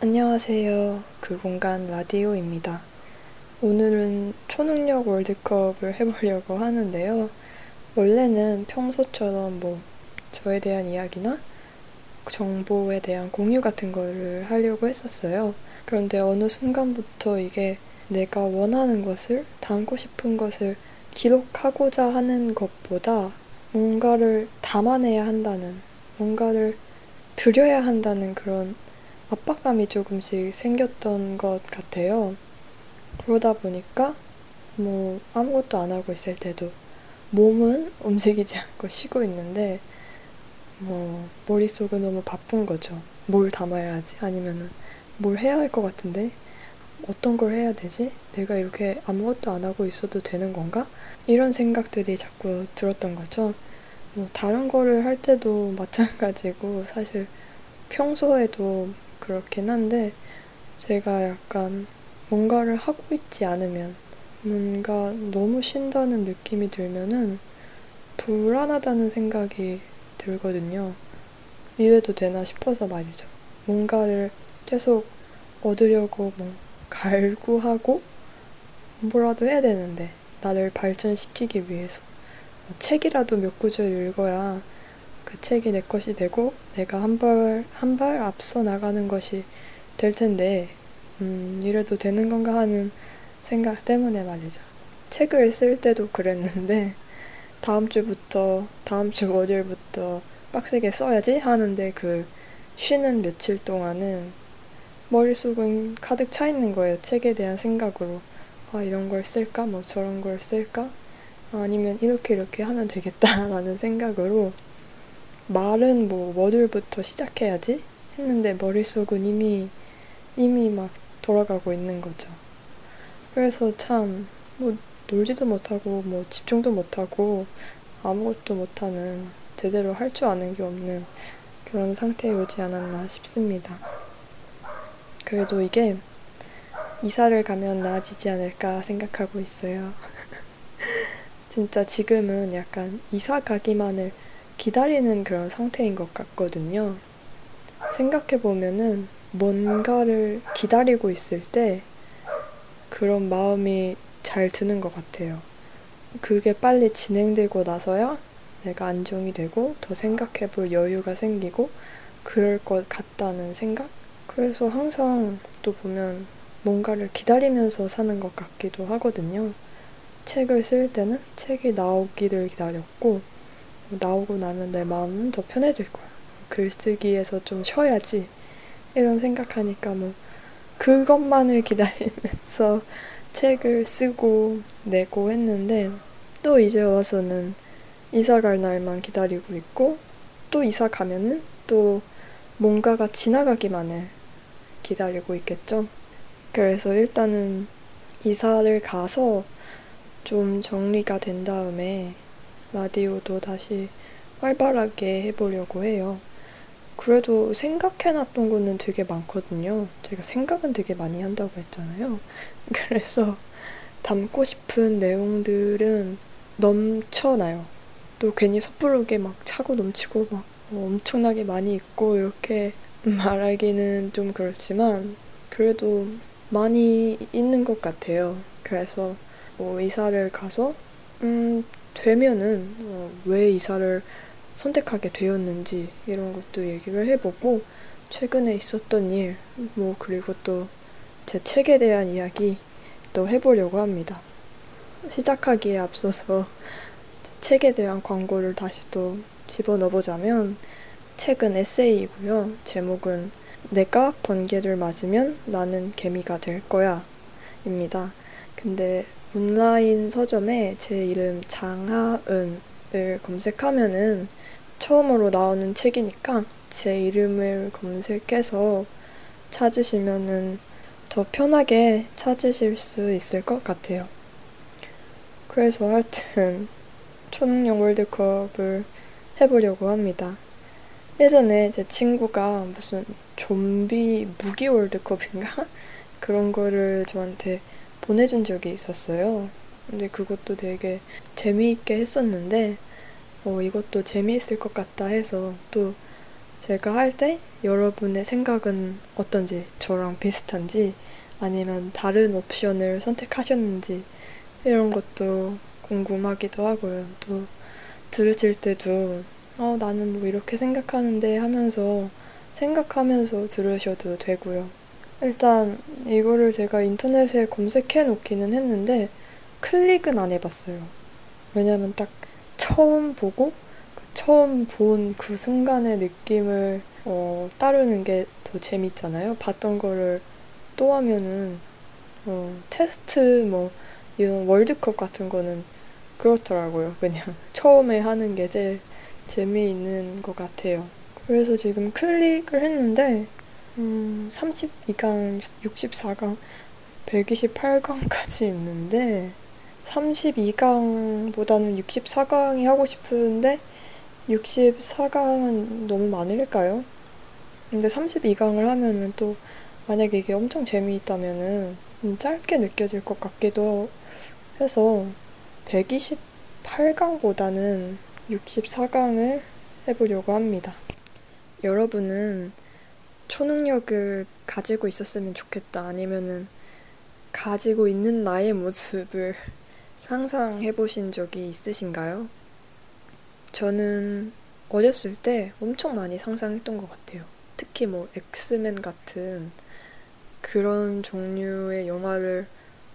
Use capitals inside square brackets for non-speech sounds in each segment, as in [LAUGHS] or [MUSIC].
안녕하세요. 그 공간 라디오입니다. 오늘은 초능력 월드컵을 해보려고 하는데요. 원래는 평소처럼 뭐 저에 대한 이야기나 정보에 대한 공유 같은 거를 하려고 했었어요. 그런데 어느 순간부터 이게 내가 원하는 것을, 담고 싶은 것을 기록하고자 하는 것보다 뭔가를 담아내야 한다는, 뭔가를 드려야 한다는 그런 압박감이 조금씩 생겼던 것 같아요. 그러다 보니까 뭐 아무것도 안 하고 있을 때도 몸은 [LAUGHS] 움직이지 않고 쉬고 있는데 뭐 머릿속은 너무 바쁜 거죠. 뭘 담아야 하지? 아니면은 뭘 해야 할 것 같은데 어떤 걸 해야 되지? 내가 이렇게 아무것도 안 하고 있어도 되는 건가? 이런 생각들이 자꾸 들었던 거죠. 뭐 다른 거를 할 때도 [LAUGHS] 마찬가지고 사실 평소에도 그렇긴 한데 제가 약간 뭔가를 하고 있지 않으면 뭔가 너무 쉰다는 느낌이 들면은 불안하다는 생각이 들거든요. 이래도 되나 싶어서 말이죠. 뭔가를 계속 얻으려고 뭐 갈구하고 뭐라도 해야 되는데 나를 발전시키기 위해서 뭐 책이라도 몇 구절 읽어야 그 책이 내 것이 되고 내가 한 발 한 발 앞서 나가는 것이 될 텐데 음, 이래도 되는 건가 하는 생각 때문에 말이죠. 책을 쓸 때도 그랬는데 [LAUGHS] 다음 주부터 다음 주 월요일부터 빡세게 써야지 하는데 그 쉬는 며칠 동안은 머릿속은 가득 차 있는 거예요. 책에 대한 생각으로. 아, 이런 걸 쓸까? 뭐 저런 걸 쓸까? 아니면 이렇게 이렇게 하면 되겠다라는 [LAUGHS] 생각으로 말은 뭐 월요일부터 시작해야지 했는데 머릿속은 이미 이미 막 돌아가고 있는 거죠. 그래서 참 뭐 놀지도 못하고 뭐 집중도 못하고 아무것도 못하는 제대로 할 줄 아는 게 없는 그런 상태에 오지 않았나 싶습니다. 그래도 이게 이사를 가면 나아지지 않을까 생각하고 있어요. [LAUGHS] 진짜 지금은 약간 이사 가기만을 기다리는 그런 상태인 것 같거든요. 생각해 보면은 뭔가를 기다리고 있을 때 그런 마음이 잘 드는 것 같아요. 그게 빨리 진행되고 나서야 내가 안정이 되고 더 생각해 볼 여유가 생기고 그럴 것 같다는 생각? 그래서 항상 또 보면 뭔가를 기다리면서 사는 것 같기도 하거든요. 책을 쓸 때는 책이 나오기를 기다렸고 나오고 나면 내 마음은 더 편해질 거야. 글쓰기에서 좀 쉬어야지. 이런 생각하니까 뭐 그것만을 기다리면서 [LAUGHS] 책을 쓰고 내고 했는데 또 이제 와서는 이사 갈 날만 기다리고 있고 또 이사 가면은 또 뭔가가 지나가기만을 기다리고 있겠죠. 그래서 일단은 이사를 가서 좀 정리가 된 다음에 라디오도 다시 활발하게 해보려고 해요. 그래도 생각해놨던 거는 되게 많거든요. 제가 생각은 되게 많이 한다고 했잖아요. [LAUGHS] 그래서 담고 싶은 내용들은 넘쳐나요. 또 괜히 섣부르게 막 차고 넘치고 막 엄청나게 많이 있고 이렇게 [LAUGHS] 말하기는 좀 그렇지만 그래도 많이 있는 것 같아요. 그래서 뭐 이사를 가서 음 되면은 어, 왜 이사를 선택하게 되었는지 이런 것도 얘기를 해보고 최근에 있었던 일, 뭐 그리고 또 제 책에 대한 이야기 또 해보려고 합니다. 시작하기에 앞서서 [LAUGHS] 책에 대한 광고를 다시 또 집어넣어보자면 책은 에세이이고요. 제목은 내가 번개를 맞으면 나는 개미가 될 거야 입니다. 근데 온라인 서점에 제 이름 장하은을 검색하면은 처음으로 나오는 책이니까 제 이름을 검색해서 찾으시면은 더 편하게 찾으실 수 있을 것 같아요. 그래서 하여튼 초능력 월드컵을 해보려고 합니다. 예전에 제 친구가 무슨 좀비 무기 월드컵인가? [LAUGHS] 그런 거를 저한테 보내준 적이 있었어요. 근데 그것도 되게 재미있게 했었는데 어, 이것도 재미있을 것 같다 해서 또 제가 할 때 여러분의 생각은 어떤지, 저랑 비슷한지, 아니면 다른 옵션을 선택하셨는지, 이런 것도 궁금하기도 하고요. 또 들으실 때도, 어, 나는 뭐 이렇게 생각하는데 하면서 생각하면서 들으셔도 되고요. 일단 이거를 제가 인터넷에 검색해 놓기는 했는데 클릭은 안 해봤어요. 왜냐면 딱 처음 보고 처음 본 그 순간의 느낌을 어, 따르는 게 더 재밌잖아요. 봤던 거를 또 하면은 어, 테스트 뭐 이런 월드컵 같은 거는 그렇더라고요. 그냥 [LAUGHS] 처음에 하는 게 제일 재미있는 것 같아요. 그래서 지금 클릭을 했는데 음, 32강, 64강, 128강까지 있는데 32강보다는 64강이 하고 싶은데 64강은 너무 많을까요? 근데 32강을 하면은 또 만약에 이게 엄청 재미있다면은 짧게 느껴질 것 같기도 해서 128강보다는 64강을 해보려고 합니다. 여러분은 초능력을 가지고 있었으면 좋겠다 아니면은 가지고 있는 나의 모습을 [LAUGHS] 상상해 보신 적이 있으신가요? 저는 어렸을 때 엄청 많이 상상했던 것 같아요. 특히 뭐 엑스맨 같은 그런 종류의 영화를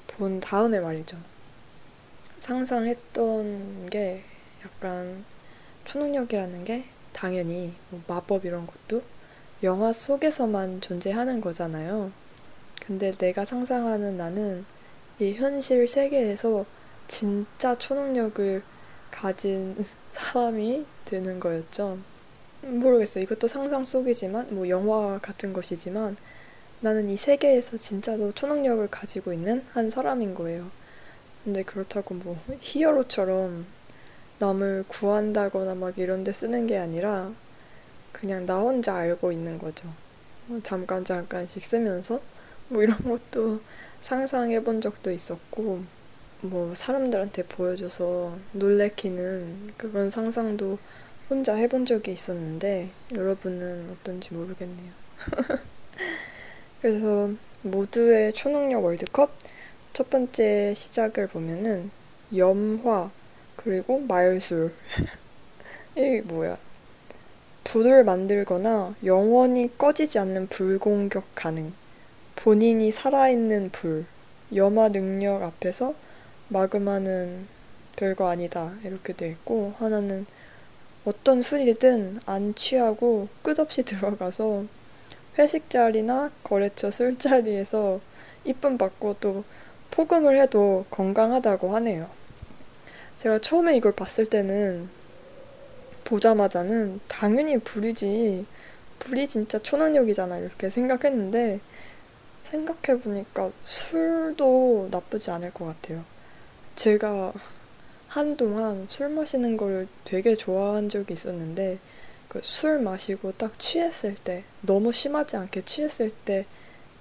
본 다음에 말이죠. 상상했던 게 약간 초능력이라는 게 당연히 뭐 마법 이런 것도 영화 속에서만 존재하는 거잖아요. 근데 내가 상상하는 나는 이 현실 세계에서 진짜 초능력을 가진 [LAUGHS] 사람이 되는 거였죠. 모르겠어. 이것도 상상 속이지만, 뭐 영화 같은 것이지만, 나는 이 세계에서 진짜로 초능력을 가지고 있는 한 사람인 거예요. 근데 그렇다고 뭐 히어로처럼 남을 구한다거나 막 이런 데 쓰는 게 아니라, 그냥 나 혼자 알고 있는 거죠. 뭐 잠깐 잠깐씩 쓰면서 뭐 이런 [LAUGHS] 것도 상상해 본 적도 있었고 뭐 사람들한테 보여줘서 놀래키는 그런 상상도 혼자 해본 적이 있었는데 여러분은 어떤지 모르겠네요. [LAUGHS] 그래서 모두의 초능력 월드컵 첫 번째 시작을 보면은 염화 그리고 말술 [LAUGHS] 이게 뭐야? 불을 만들거나 영원히 꺼지지 않는 불공격 가능. 본인이 살아있는 불. 염화 능력 앞에서 마그마는 별거 아니다. 이렇게 돼 있고, 하나는 어떤 술이든 안 취하고 끝없이 [LAUGHS] 들어가서 회식 자리나 거래처 술자리에서 이쁨 받고 또 포금을 해도 건강하다고 하네요. 제가 처음에 이걸 봤을 때는 보자마자는 당연히 불이지. 불이 진짜 초능력이잖아. 이렇게 생각했는데, 생각해보니까 술도 나쁘지 않을 것 같아요. 제가 한동안 술 마시는 걸 되게 좋아한 적이 있었는데, 그 술 마시고 딱 취했을 때, 너무 심하지 않게 취했을 때,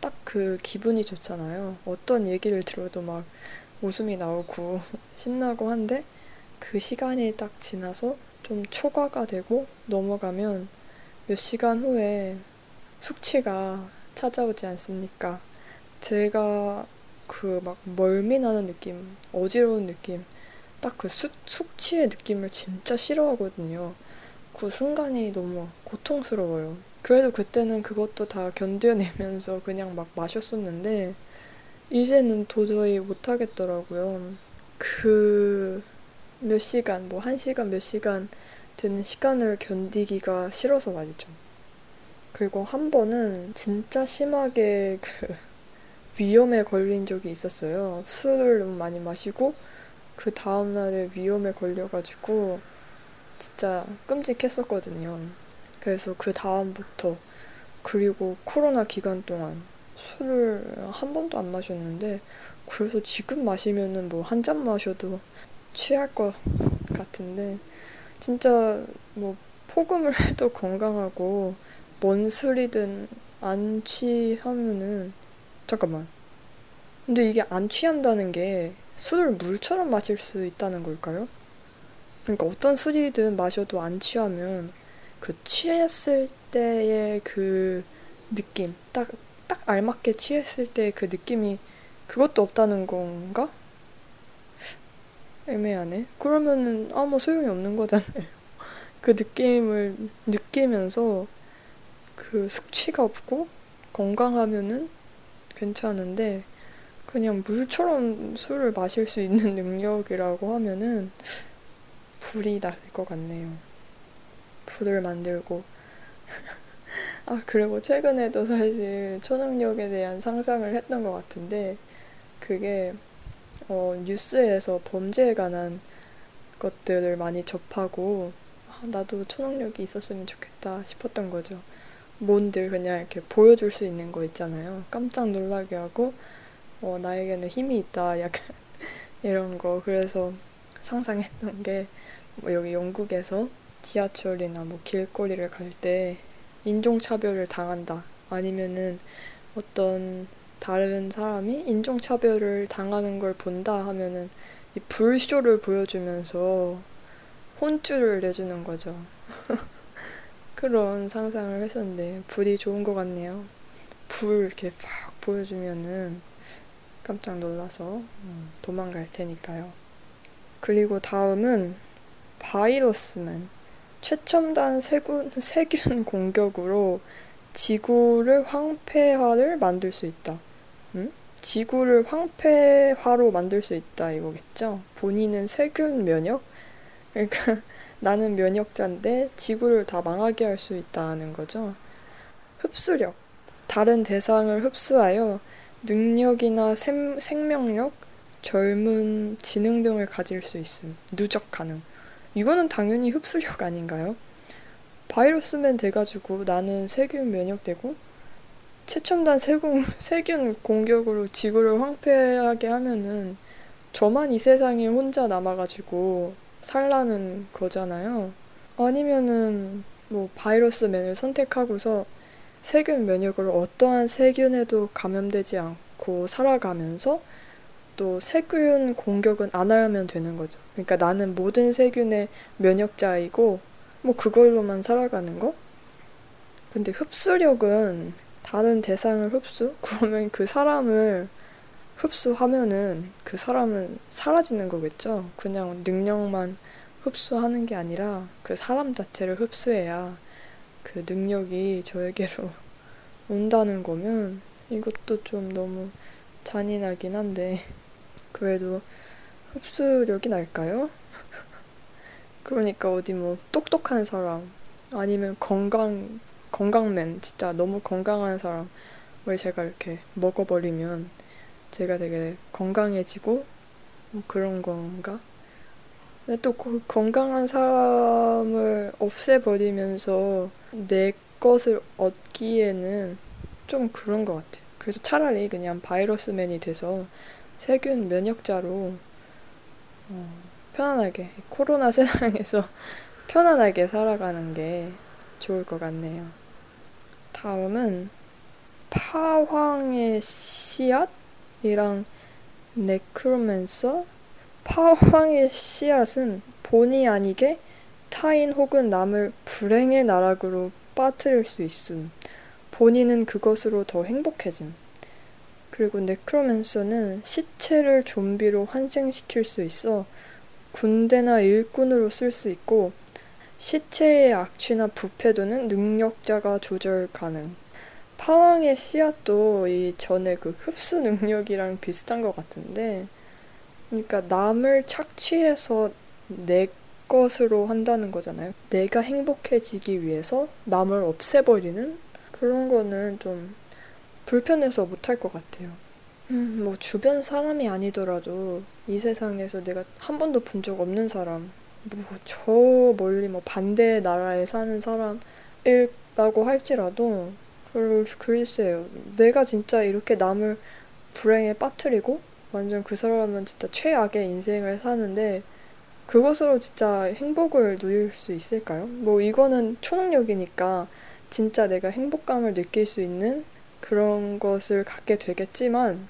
딱 그 기분이 좋잖아요. 어떤 얘기를 들어도 막 웃음이 나오고 [LAUGHS] 신나고 한데, 그 시간이 딱 지나서 좀 초과가 되고 넘어가면 몇 시간 후에 숙취가 찾아오지 않습니까? 제가 그 막 멀미나는 느낌, 어지러운 느낌, 딱 그 숙취의 느낌을 진짜 싫어하거든요. 그 순간이 너무 고통스러워요. 그래도 그때는 그것도 다 견뎌내면서 그냥 막 마셨었는데, 이제는 도저히 못하겠더라고요. 그 몇 시간, 뭐 한 시간, 몇 시간 드는 시간을 견디기가 싫어서 말이죠. 그리고 한 번은 진짜 심하게 그 위험에 걸린 적이 있었어요. 술을 너무 많이 마시고 그 다음 날에 위험에 걸려가지고 진짜 끔찍했었거든요. 그래서 그 다음부터 그리고 코로나 기간 동안 술을 한 번도 안 마셨는데 그래서 지금 마시면은 뭐 한 잔 마셔도 취할 것 같은데 진짜 뭐 포금을 [LAUGHS] 해도 건강하고 뭔 술이든 안 취하면은 잠깐만 근데 이게 안 취한다는 게 술을 물처럼 마실 수 있다는 걸까요? 그러니까 어떤 술이든 마셔도 안 취하면 그 취했을 때의 그 느낌, 딱, 딱 알맞게 취했을 때 그 느낌이 그것도 없다는 건가? 애매하네. 그러면은 아무 소용이 없는 거잖아요. [LAUGHS] 그 느낌을 느끼면서 그 숙취가 없고 건강하면은 괜찮은데 그냥 물처럼 술을 마실 수 있는 [LAUGHS] 능력이라고 하면은 불이 날 것 같네요. 불을 만들고 [LAUGHS] 아 그리고 최근에도 사실 초능력에 대한 상상을 했던 것 같은데 그게 어, 뉴스에서 범죄에 관한 것들을 많이 접하고 아, 나도 초능력이 있었으면 좋겠다 싶었던 거죠. 뭔들 그냥 이렇게 보여줄 수 있는 거 있잖아요. 깜짝 놀라게 하고 어, 나에게는 힘이 있다 약간 [LAUGHS] 이런 거 그래서 상상했던 게 뭐 여기 영국에서 지하철이나 뭐 길거리를 갈 때 인종차별을 당한다 아니면은 어떤 다른 사람이 인종차별을 당하는 걸 본다 하면은 이 불쇼를 보여주면서 혼쭐을 내주는 거죠. [LAUGHS] 그런 상상을 했었는데 불이 좋은 것 같네요. 불 이렇게 팍 보여주면은 깜짝 놀라서 음, 도망갈 테니까요. 그리고 다음은 바이러스맨. 최첨단 세균, 세균 공격으로 지구를 황폐화를 만들 수 있다. 응? 지구를 황폐화로 만들 수 있다 이거겠죠? 본인은 세균 면역? 그러니까 [LAUGHS] 나는 면역자인데 지구를 다 망하게 할 수 있다는 거죠. 흡수력. 다른 대상을 흡수하여 능력이나 생, 생명력, 젊은 지능 등을 가질 수 있음. 누적 가능. 이거는 당연히 흡수력 아닌가요? 바이러스맨 돼가지고 나는 세균 면역되고 최첨단 세균, [LAUGHS] 세균 공격으로 지구를 황폐하게 하면은 저만 이 세상에 혼자 남아가지고 살라는 거잖아요. 아니면은 뭐 바이러스맨을 선택하고서 세균 면역으로 어떠한 세균에도 감염되지 않고 살아가면서 또 세균 공격은 안 하면 되는 거죠. 그러니까 나는 모든 세균의 면역자이고 뭐 그걸로만 살아가는 거? 근데 흡수력은 다른 대상을 흡수? [LAUGHS] 그러면 그 사람을 흡수하면은 그 사람은 사라지는 거겠죠. 그냥 능력만 흡수하는 게 아니라 그 사람 자체를 흡수해야 그 능력이 저에게로 [LAUGHS] 온다는 거면 이것도 좀 너무 잔인하긴 한데 [LAUGHS] 그래도 흡수력이 날까요? 그러니까 어디 뭐 똑똑한 사람 아니면 건강 건강맨 진짜 너무 건강한 사람을 제가 이렇게 먹어버리면 제가 되게 건강해지고 뭐 그런 건가? 근데 또 건강한 사람을 없애버리면서 내 것을 얻기에는 좀 그런 것 같아요. 그래서 차라리 그냥 바이러스맨이 돼서 세균 면역자로 어, 편안하게 코로나 세상에서 [LAUGHS] 편안하게 살아가는 게 좋을 것 같네요. 다음은 파황의 씨앗이랑 네크로맨서 파황의 씨앗은 본의 아니게 타인 혹은 남을 불행의 나락으로 빠뜨릴 수 있음. 본인은 그것으로 더 행복해짐. 그리고 네크로맨서는 시체를 좀비로 환생시킬 수 있어 군대나 일꾼으로 쓸 수 있고 시체의 악취나 부패도는 능력자가 조절 가능. 파왕의 씨앗도 이 전에 그 흡수 능력이랑 비슷한 것 같은데, 그러니까 남을 착취해서 내 것으로 한다는 거잖아요. 내가 행복해지기 위해서 남을 없애버리는 그런 거는 좀 불편해서 못할 것 같아요. 음, 뭐 주변 사람이 아니더라도 이 세상에서 내가 한 번도 본 적 없는 사람, 뭐 저 멀리 뭐 반대 나라에 사는 사람이라고 할지라도 글, 글쎄요. 내가 진짜 이렇게 남을 불행에 빠뜨리고 완전 그 사람은 진짜 최악의 인생을 사는데 그것으로 진짜 행복을 누릴 수 있을까요? 뭐 이거는 초능력이니까 진짜 내가 행복감을 느낄 수 있는 그런 것을 갖게 되겠지만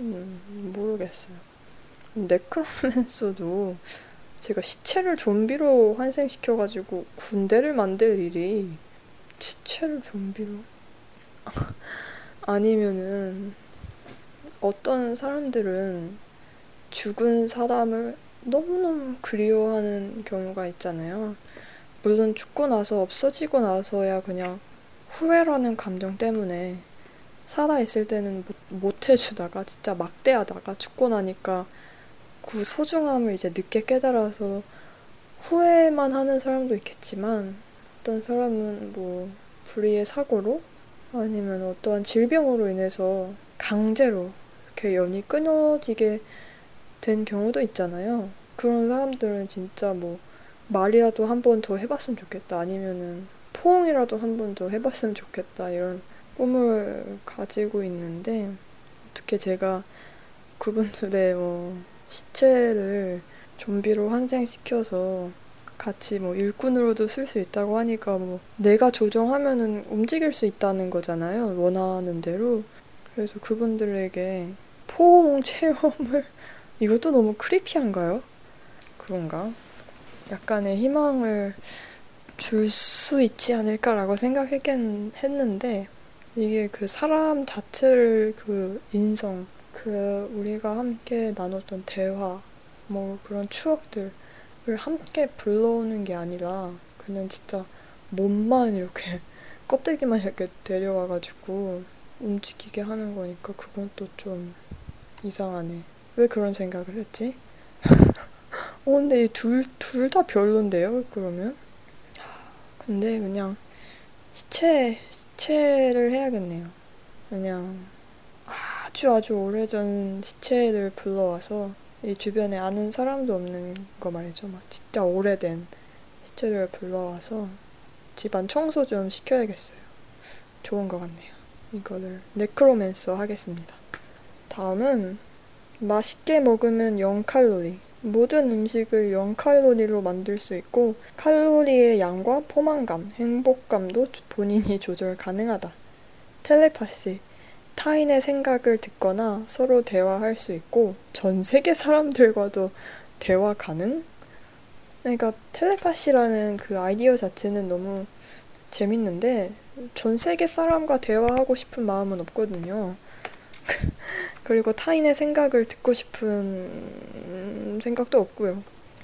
음, 모르겠어요. 네크로맨서도 [LAUGHS] 제가 시체를 좀비로 환생시켜가지고 군대를 만들 일이 시체를 좀비로 [LAUGHS] 아니면은 어떤 사람들은 죽은 사람을 너무너무 그리워하는 경우가 있잖아요. 물론 죽고 나서 없어지고 나서야 그냥 후회라는 감정 때문에 살아있을 때는 못, 못 해주다가 진짜 막대하다가 죽고 나니까 그 소중함을 이제 늦게 깨달아서 후회만 하는 사람도 있겠지만 어떤 사람은 뭐 불의의 사고로 아니면 어떠한 질병으로 인해서 강제로 이렇게 연이 끊어지게 된 경우도 있잖아요. 그런 사람들은 진짜 뭐 말이라도 한 번 더 해봤으면 좋겠다. 아니면은 포옹이라도 한 번 더 해봤으면 좋겠다. 이런 꿈을 가지고 있는데 어떻게 제가 그분들의 뭐 시체를 좀비로 환생시켜서 같이 뭐 일꾼으로도 쓸 수 있다고 하니까 뭐 내가 조정하면은 움직일 수 있다는 거잖아요. 원하는 대로. 그래서 그분들에게 포옹 [LAUGHS] 체험을 이것도 너무 크리피한가요? 그런가? 약간의 희망을 줄 수 있지 않을까라고 생각했긴 했는데 이게 그 사람 자체를 그 인성, 그 우리가 함께 나눴던 대화, 뭐 그런 추억들을 함께 불러오는 게 아니라 그냥 진짜 몸만 이렇게 [LAUGHS] 껍데기만 이렇게 데려와가지고 움직이게 하는 거니까 그건 또 좀 이상하네. 왜 그런 생각을 했지? [LAUGHS] 어, 근데 둘, 둘 다 별론데요, 그러면? 근데 그냥 시체, 시체를 해야겠네요. 그냥 아주 아주 오래전 시체를 불러와서 이 주변에 아는 사람도 없는 거 말이죠. 막 진짜 오래된 시체를 불러와서 집안 청소 좀 시켜야겠어요. 좋은 것 같네요. 이거를 네크로맨서 하겠습니다. 다음은 맛있게 먹으면 0칼로리. 모든 음식을 0칼로리로 만들 수 있고 칼로리의 양과 포만감, 행복감도 본인이 조절 가능하다. 텔레파시. 타인의 생각을 듣거나 서로 대화할 수 있고 전 세계 사람들과도 대화 가능? 그러니까 텔레파시라는 그 아이디어 자체는 너무 재밌는데 전 세계 사람과 대화하고 싶은 마음은 없거든요. [LAUGHS] 그리고 타인의 생각을 듣고 싶은 생각도 없고요.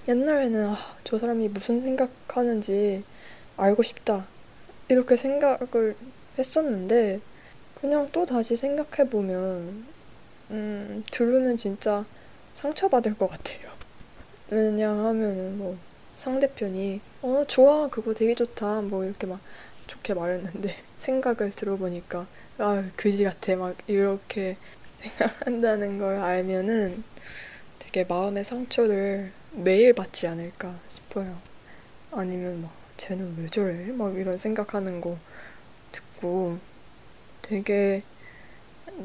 옛날에는 아, 저 사람이 무슨 생각하는지 알고 싶다. 이렇게 생각을 했었는데 그냥 또 다시 생각해보면 음, 들으면 진짜 상처받을 것 같아요. 왜냐하면은 뭐 상대편이 어 좋아 그거 되게 좋다 뭐 이렇게 막 좋게 말했는데 [LAUGHS] 생각을 들어보니까 아 그지 같아 막 이렇게 [LAUGHS] 생각한다는 걸 알면은 되게 마음의 상처를 매일 받지 않을까 싶어요. 아니면 막 쟤는 왜 저래? 막 이런 생각하는 거 듣고 되게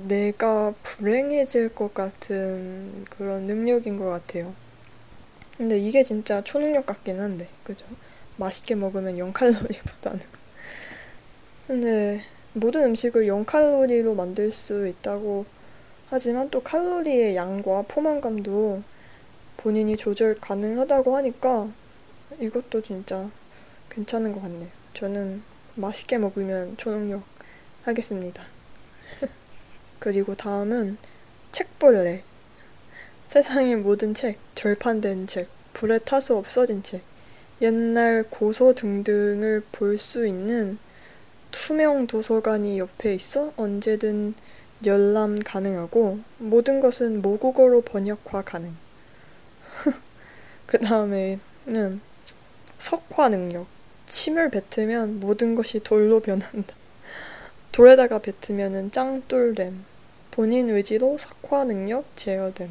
내가 불행해질 것 같은 그런 능력인 것 같아요. 근데 이게 진짜 초능력 같긴 한데, 그죠? 맛있게 먹으면 0칼로리보다는. [LAUGHS] 근데 모든 음식을 0칼로리로 만들 수 있다고 하지만 또 칼로리의 양과 포만감도 본인이 조절 가능하다고 하니까 이것도 진짜 괜찮은 것 같네요. 저는 맛있게 먹으면 초능력 하겠습니다. [LAUGHS] 그리고 다음은 책벌레. 세상의 모든 책, 절판된 책, 불에 타서 없어진 책, 옛날 고소 등등을 볼 수 있는 투명 도서관이 옆에 있어 언제든 열람 가능하고 모든 것은 모국어로 번역화 가능. [LAUGHS] 그 다음에는 석화 능력. 침을 뱉으면 모든 것이 돌로 변한다. 돌에다가 뱉으면은 짱돌됨. 본인 의지로 석화 능력 제어됨.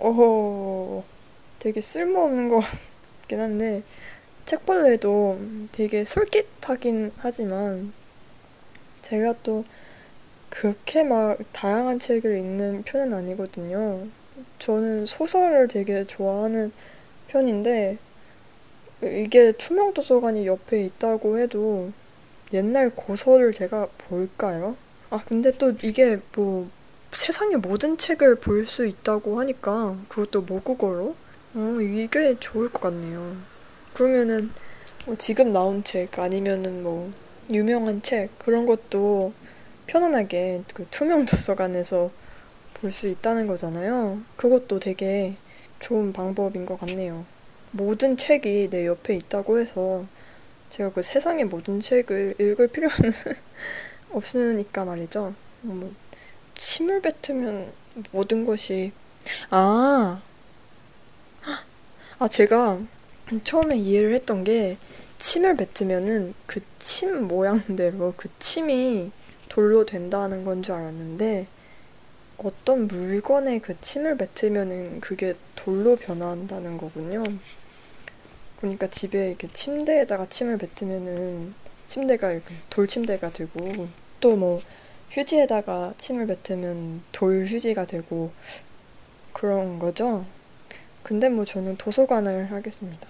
어 되게 쓸모없는 것 같긴 한데 책벌레도 되게 솔깃하긴 하지만 제가 또 그렇게 막 다양한 책을 읽는 편은 아니거든요. 저는 소설을 되게 좋아하는 편인데 이게 투명 도서관이 옆에 있다고 해도 옛날 고서를 제가 볼까요? 아, 근데 또 이게 뭐 세상의 모든 책을 볼 수 있다고 하니까 그것도 모국어로 어, 이게 좋을 것 같네요. 그러면은 뭐 지금 나온 책 아니면은 뭐 유명한 책 그런 것도 편안하게 그 투명 도서관에서 볼 수 있다는 거잖아요. 그것도 되게 좋은 방법인 것 같네요. 모든 책이 내 옆에 있다고 해서 제가 그 세상의 모든 책을 읽을 필요는 [LAUGHS] 없으니까 말이죠. 뭐 침을 뱉으면 모든 것이 아, [GASPS] 아 제가 처음에 이해를 했던 게 침을 뱉으면은 그 침 모양대로 그 침이 돌로 된다는 건 줄 알았는데 어떤 물건에 그 침을 뱉으면은 그게 돌로 변한다는 거군요. 그러니까 집에 이렇게 침대에다가 침을 뱉으면은 침대가 이렇게 돌 침대가 되고 또 뭐 휴지에다가 침을 뱉으면 돌 휴지가 되고 그런 거죠. 근데 뭐 저는 도서관을 하겠습니다.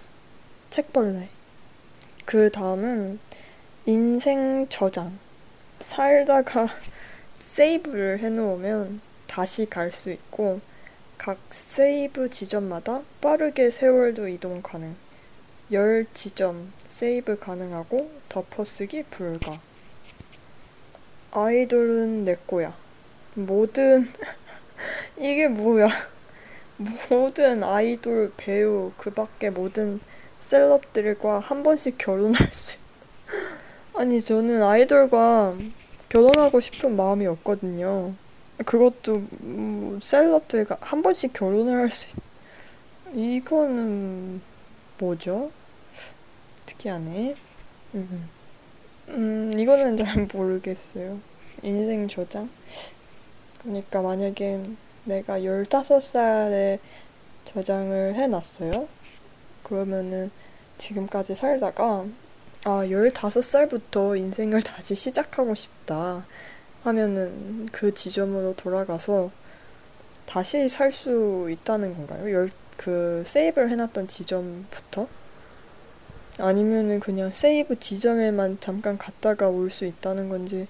책벌레. 그 다음은 인생 저장. 살다가 [LAUGHS] 세이브를 해놓으면 다시 갈 수 있고 각 세이브 지점마다 빠르게 세월도 이동 가능. 10지점 세이브 가능하고 덮어쓰기 불가. 아이돌은 내 거야. 모든 [LAUGHS] 이게 뭐야? 모든 아이돌 배우 그 밖에 모든 셀럽들과 한 번씩 결혼할 수 [LAUGHS] 아니 저는 아이돌과 결혼하고 싶은 마음이 없거든요. 그것도 뭐 셀럽들과 한 번씩 결혼을 할 수 있... 이거는 뭐죠? 특이하네. 음, 음 이거는 잘 [LAUGHS] 모르겠어요. 인생 저장? 그러니까 만약에 내가 15살에 저장을 해놨어요. 그러면은 지금까지 살다가 아, 15살부터 인생을 [LAUGHS] 다시 시작하고 싶다 하면은 그 지점으로 돌아가서 다시 살 수 있다는 건가요? 열, 그 save를 해놨던 지점부터? 아니면은 그냥 save 지점에만 잠깐 갔다가 올 수 있다는 건지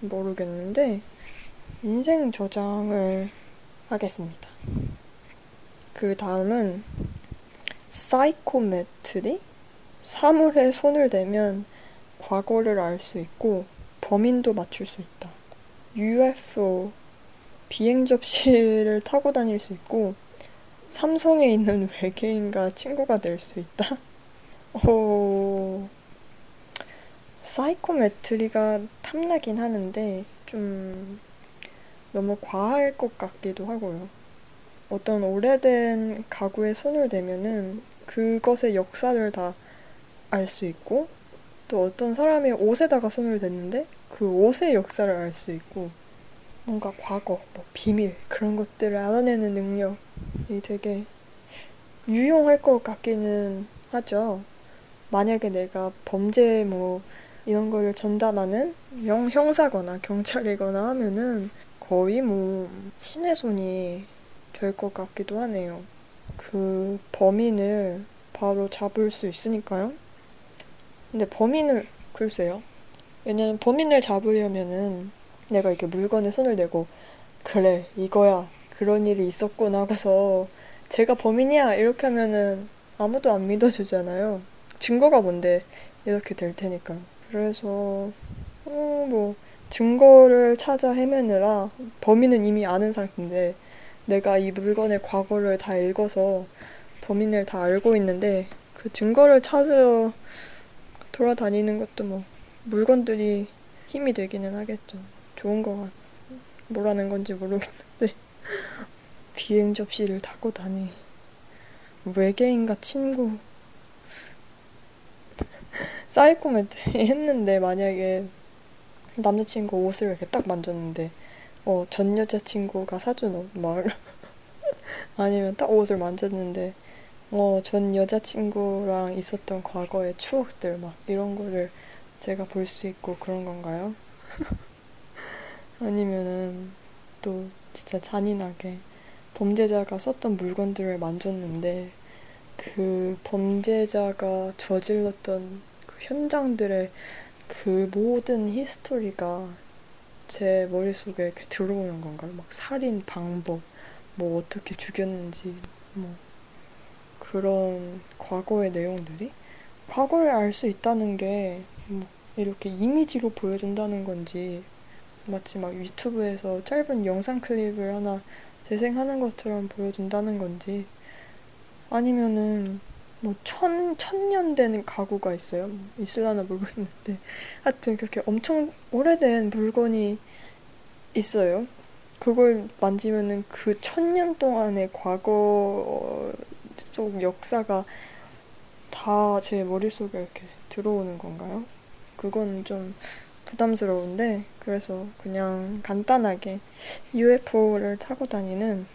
모르겠는데 인생 저장을 하겠습니다. 그 다음은 psychometry? 사물에 손을 대면 과거를 알 수 있고 범인도 맞출 수 있다. UFO 비행 접시를 타고 다닐 수 있고 삼성에 있는 [LAUGHS] 외계인과 친구가 될 수 있다. 오 사이코메트리가 탐나긴 하는데 좀 너무 과할 것 같기도 하고요. 어떤 오래된 가구에 손을 대면은 그것의 역사를 다 알 수 있고 또 어떤 사람의 옷에다가 손을 댔는데 그 옷의 역사를 알 수 있고 뭔가 과거, 뭐 비밀 그런 것들을 알아내는 능력이 되게 유용할 것 같기는 하죠. 만약에 내가 범죄 뭐 이런 거를 전담하는 형, 형사거나 경찰이거나 하면은 거의 뭐 신의 손이 될 것 같기도 하네요. 그 범인을 바로 잡을 수 있으니까요. 근데 범인을 글쎄요. 왜냐면 범인을 잡으려면은 내가 이렇게 물건에 손을 대고 그래 이거야 그런 일이 있었구나 하고서 제가 범인이야 이렇게 하면은 아무도 안 믿어주잖아요. 증거가 뭔데 이렇게 될 테니까. 그래서 어, 뭐 증거를 찾아 헤매느라 범인은 이미 아는 상태인데 내가 이 물건의 과거를 다 읽어서 범인을 다 알고 있는데 그 증거를 찾으러 돌아다니는 것도 뭐 물건들이 힘이 되기는 하겠죠. 좋은 거 같. 뭐라는 건지 모르겠는데 비행 접시를 타고 다니 외계인과 친구 사이코메트 [LAUGHS] 했는데 만약에 남자친구 옷을 이렇게 딱 만졌는데 어, 전 여자친구가 사준 옷, 막 [LAUGHS] 아니면 딱 옷을 만졌는데 어, 전 여자친구랑 있었던 과거의 추억들 막 이런 거를 제가 볼 수 있고 그런 건가요? [LAUGHS] 아니면은 또 진짜 잔인하게 범죄자가 썼던 물건들을 만졌는데 그 범죄자가 저질렀던 그 현장들의 그 모든 히스토리가 제 머릿속에 이렇게 들어오는 건가요? 막 살인 방법, 뭐 어떻게 죽였는지, 뭐 그런 과거의 내용들이 과거를 알 수 있다는 게 뭐 이렇게 이미지로 보여준다는 건지 마치 막 유튜브에서 짧은 영상 클립을 하나 재생하는 것처럼 보여준다는 건지 아니면은 뭐 천, 천년 된 가구가 있어요. 뭐 있을라나 모르겠는데 하여튼 그렇게 엄청 오래된 물건이 있어요. 그걸 만지면은 그 천년 동안의 과거 속 역사가 다 제 머릿속에 이렇게 들어오는 건가요? 그건 좀 부담스러운데 그래서 그냥 간단하게 UFO를 타고 다니는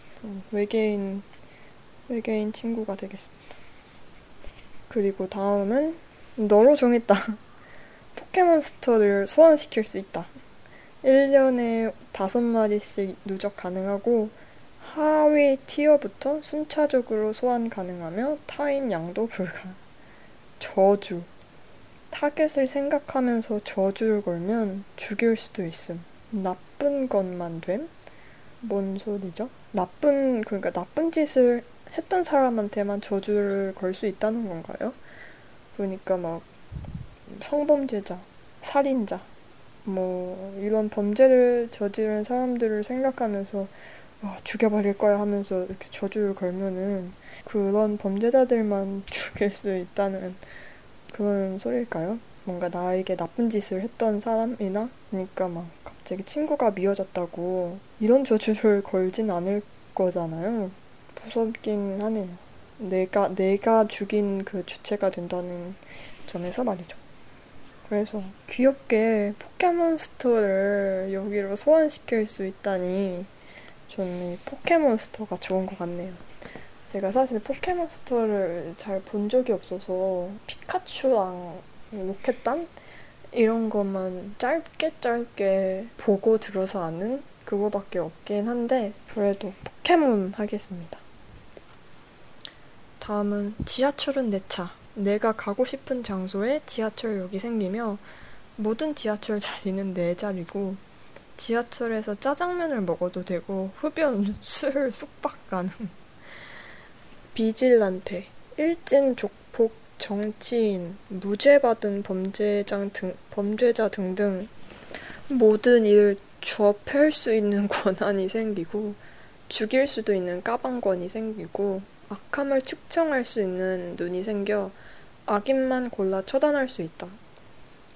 외계인 외계인 친구가 되겠습니다. 그리고 다음은 너로 정했다. 포켓몬스터를 소환시킬 수 있다. 1년에 5마리씩 누적 가능하고 하위 tier부터 순차적으로 소환 가능하며 타인 양도 불가. 저주. 타겟을 생각하면서 저주를 걸면 죽일 수도 있음. 나쁜 것만 됨? 뭔 소리죠? 나쁜, 그러니까 나쁜 짓을 했던 사람한테만 저주를 걸 수 있다는 건가요? 그러니까 막 성범죄자, 살인자, 뭐 이런 범죄를 저지른 사람들을 생각하면서 와, 죽여버릴 거야 하면서 이렇게 저주를 걸면은 그런 범죄자들만 [LAUGHS] 죽일 수 있다는 그런 소리일까요? 뭔가 나에게 나쁜 짓을 했던 사람이나 그러니까 막 갑자기 친구가 미워졌다고 이런 저주를 걸진 않을 거잖아요. 무섭긴 하네요. 내가 내가 죽인 그 주체가 된다는 점에서 말이죠. 그래서 귀엽게 포켓몬스터를 여기로 소환시킬 수 있다니 저는 포켓몬스터가 좋은 것 같네요. 제가 사실 포켓몬스터를 잘 본 적이 없어서 피카츄랑 로켓단 이런 것만 짧게 짧게 보고 들어서 아는 그거밖에 없긴 한데 그래도 포켓몬 하겠습니다. 다음은 지하철은 내 차. 내가 가고 싶은 장소에 지하철역이 생기며 모든 지하철 자리는 내 자리고 지하철에서 짜장면을 먹어도 되고 흡연, [LAUGHS] 술, 숙박 가능. 비질란테, 일진 족폭 정치인, 무죄받은 범죄자 등, 범죄자 등등 모든 일을 접할 수 있는 [LAUGHS] 권한이 생기고 죽일 수도 있는 까방권이 생기고 악함을 측정할 수 있는 눈이 생겨 악인만 골라 처단할 수 있다.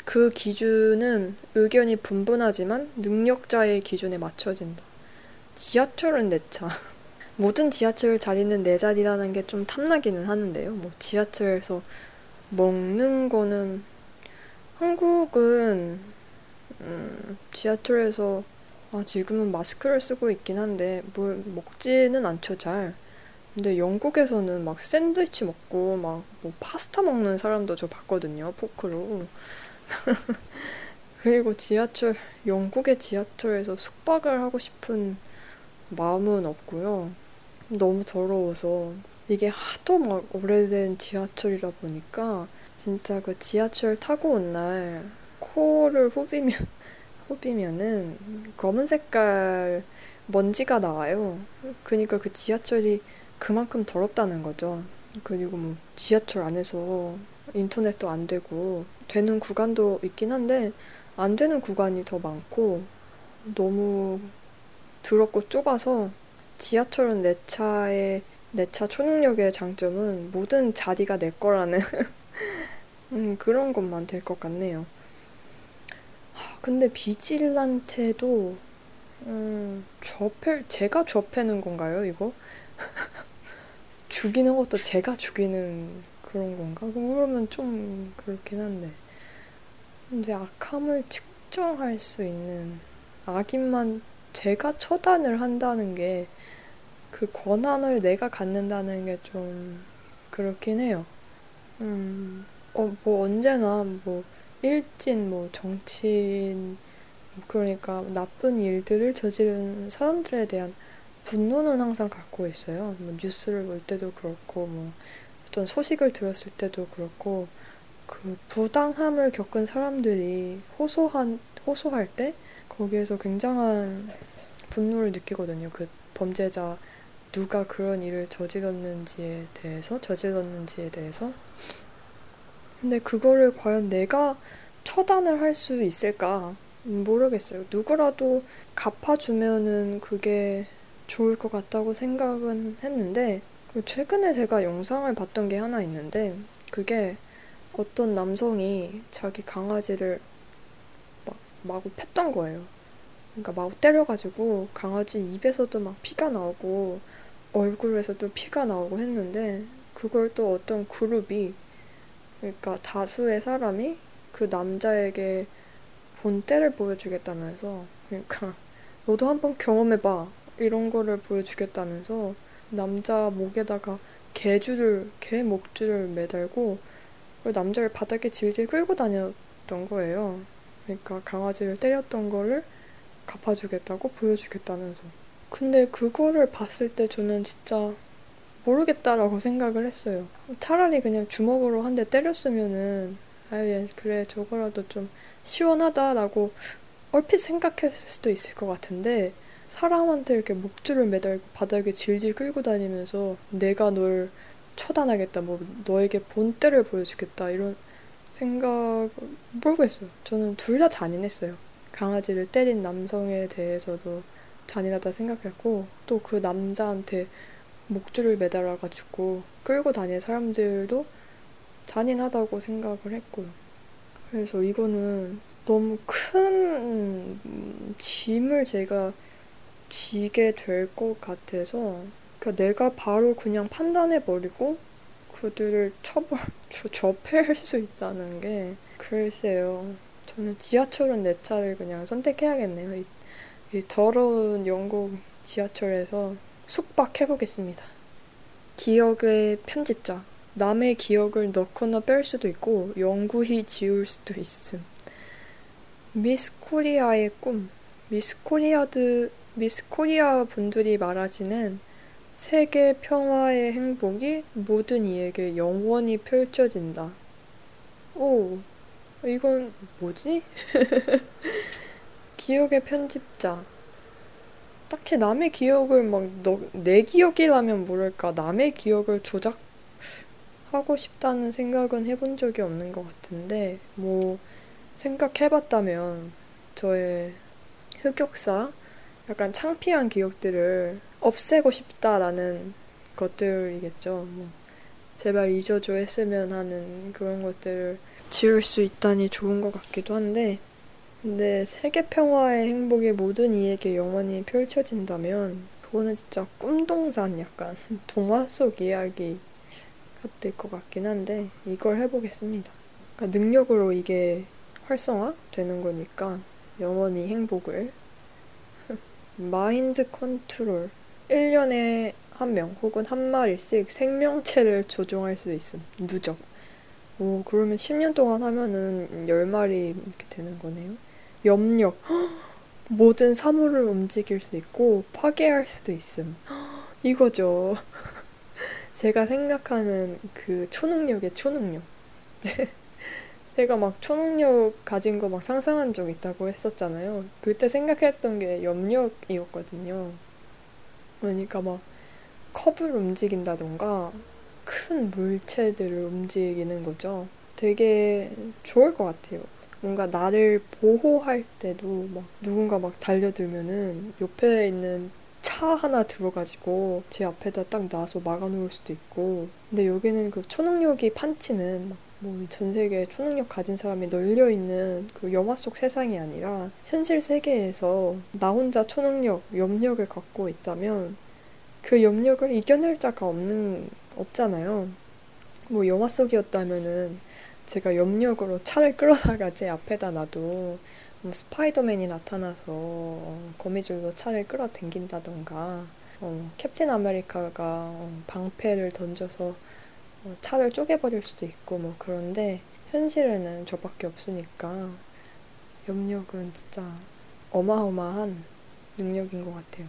그 기준은 의견이 분분하지만 능력자의 기준에 맞춰진다. 지하철은 내 차. [LAUGHS] 모든 지하철 자리는 내 자리라는 게 좀 탐나기는 하는데요. 뭐 지하철에서 먹는 거는 한국은 음, 지하철에서 아, 지금은 마스크를 쓰고 있긴 한데 뭘 먹지는 않죠 잘. 근데 영국에서는 막 샌드위치 먹고 막 뭐 파스타 먹는 사람도 저 봤거든요 포크로. [LAUGHS] 그리고 지하철 영국의 지하철에서 숙박을 하고 싶은 마음은 없고요. 너무 더러워서 이게 하도 막 오래된 지하철이라 보니까 진짜 그 지하철 타고 온 날 코를 후비면 [LAUGHS] 후비면은 검은 색깔 먼지가 나와요. 그니까 그 지하철이 그만큼 더럽다는 거죠. 그리고 뭐 지하철 안에서 인터넷도 안 되고 되는 구간도 있긴 한데 안 되는 구간이 더 많고 너무 더럽고 좁아서 지하철은 내 차의 내 차 초능력의 장점은 모든 자리가 내 거라는 [LAUGHS] 음, 그런 것만 될 것 같네요. 근데 비질란테도 음, 접해 제가 접해는 건가요, 이거? [LAUGHS] 죽이는 것도 제가 죽이는 그런 건가? 그러면 좀 그렇긴 한데. 근데 악함을 측정할 수 있는 악인만 제가 처단을 한다는 게 그 권한을 내가 갖는다는 게 좀 그렇긴 해요. 음, 어, 뭐 언제나 뭐 일진, 뭐 정치인, 그러니까 나쁜 일들을 저지른 사람들에 대한 분노는 항상 갖고 있어요. 뭐 뉴스를 볼 때도 그렇고, 뭐 어떤 소식을 들었을 때도 그렇고, 그 부당함을 겪은 사람들이 호소한, 호소할 때 거기에서 굉장한 분노를 느끼거든요. 그 범죄자 누가 그런 일을 저질렀는지에 대해서 저질렀는지에 대해서 근데 그거를 과연 내가 처단을 할 수 있을까 모르겠어요. 누구라도 갚아주면은 그게 좋을 것 같다고 생각은 했는데 최근에 제가 영상을 봤던 게 하나 있는데 그게 어떤 남성이 자기 강아지를 막 마구 팼던 거예요. 그러니까 마구 때려가지고 강아지 입에서도 막 피가 나오고 얼굴에서도 피가 나오고 했는데 그걸 또 어떤 그룹이 그러니까 다수의 사람이 그 남자에게 본때를 보여주겠다면서 그러니까 [LAUGHS] 너도 한번 경험해봐 이런 거를 보여주겠다면서 남자 목에다가 개줄을 개 목줄을 매달고 남자를 바닥에 질질 끌고 다녔던 거예요. 그러니까 강아지를 때렸던 거를 갚아주겠다고 보여주겠다면서. 근데 그거를 봤을 때 저는 진짜 모르겠다라고 생각을 했어요. 차라리 그냥 주먹으로 한 대 때렸으면은 아유 그래 저거라도 좀 시원하다라고 얼핏 생각했을 수도 있을 것 같은데 사람한테 이렇게 목줄을 매달고 바닥에 질질 끌고 다니면서 내가 널 처단하겠다 뭐 너에게 본때를 보여주겠다 이런 생각 모르겠어요. 저는 둘 다 잔인했어요. 강아지를 때린 남성에 대해서도 잔인하다 생각했고 또 그 남자한테 목줄을 매달아가지고 끌고 다니는 사람들도 잔인하다고 생각을 했고요. 그래서 이거는 너무 큰 짐을 제가 지게 될 것 같아서 그러니까 내가 바로 그냥 판단해버리고 그들을 처벌, [LAUGHS] 접해할 수 있다는 게 글쎄요. 저는 지하철은 내 차를 그냥 선택해야겠네요. 더러운 영국 지하철에서 숙박해보겠습니다. 기억의 편집자. 남의 기억을 넣거나 뺄 수도 있고 영구히 지울 수도 있음. 미스 코리아의 꿈. 미스 코리아드 미스 코리아 분들이 말하지는 세계 평화의 행복이 모든 이에게 영원히 펼쳐진다. 오, 이건 뭐지? [LAUGHS] 기억의 편집자. 딱히 남의 기억을 막, 너, 내 기억이라면 모를까. 남의 기억을 조작하고 싶다는 생각은 해본 적이 없는 것 같은데, 뭐, 생각해봤다면, 저의 흑역사, 약간 창피한 기억들을 없애고 싶다라는 것들이겠죠. 뭐, 제발 잊어줘 했으면 하는 그런 것들을 지울 수 있다니 좋은 것 같기도 한데, 근데 세계 평화의 행복이 모든 이에게 영원히 펼쳐진다면 그거는 진짜 꿈동산 약간 [LAUGHS] 동화 속 이야기 같을 것 같긴 한데 이걸 해보겠습니다. 그러니까 능력으로 이게 활성화 되는 거니까 영원히 행복을. [LAUGHS] 마인드 컨트롤. 1년에 한 명 혹은 한 마리씩 생명체를 조종할 수 있음. 누적. 오 그러면 10년 동안 하면은 10마리 이렇게 되는 거네요 염력. 모든 사물을 움직일 수 있고 파괴할 수도 있음. 이거죠. [LAUGHS] 제가 생각하는 그 초능력의 초능력. [LAUGHS] 제가 막 초능력 가진 거 막 상상한 적 있다고 했었잖아요. 그때 생각했던 게 염력이었거든요. 그러니까 막 컵을 움직인다던가 큰 물체들을 움직이는 거죠. 되게 좋을 것 같아요. 뭔가 나를 보호할 때도 막 누군가 막 달려들면은 옆에 있는 차 하나 들어가지고 제 앞에다 딱 놔서 막아놓을 수도 있고 근데 여기는 그 초능력이 판치는 뭐전 세계에 초능력 가진 사람이 널려 있는 그 영화 속 세상이 아니라 현실 세계에서 나 혼자 초능력, 염력을 갖고 있다면 그 염력을 이겨낼 자가 없는 없잖아요. 뭐 영화 속이었다면은 제가 염력으로 차를 끌어다가 제 앞에다 놔도 뭐 스파이더맨이 나타나서 거미줄로 차를 끌어당긴다던가 어, 캡틴 아메리카가 어, 방패를 던져서 어, 차를 쪼개버릴 수도 있고 뭐 그런데 현실에는 저밖에 없으니까 염력은 진짜 어마어마한 능력인 것 같아요.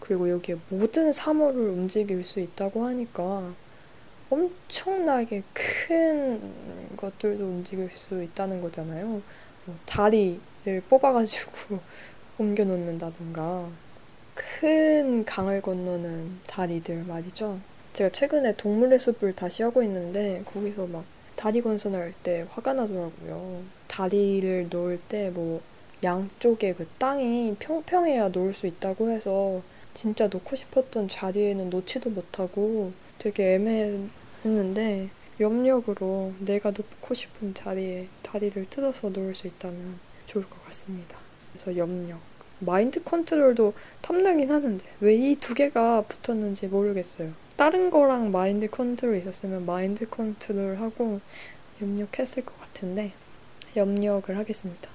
그리고 여기에 모든 사물을 움직일 수 있다고 하니까 엄청나게 큰 것들도 움직일 수 있다는 거잖아요. 뭐 다리를 뽑아가지고 [LAUGHS] 옮겨 놓는다던가 큰 강을 건너는 다리들 말이죠. 제가 최근에 동물의 숲을 다시 하고 있는데 거기서 막 다리 건선할 때 화가 나더라고요. 다리를 놓을 때 뭐 양쪽에 그 땅이 평평해야 놓을 수 있다고 해서 진짜 놓고 싶었던 자리에는 놓지도 못하고 되게 애매 했는데 염력으로 내가 놓고 싶은 자리에 다리를 뜯어서 놓을 수 있다면 좋을 것 같습니다. 그래서 염력. 마인드 컨트롤도 탐나긴 하는데 왜 이 두 개가 붙었는지 모르겠어요. 다른 거랑 마인드 컨트롤 있었으면 마인드 컨트롤하고 염력했을 것 같은데 염력을 하겠습니다.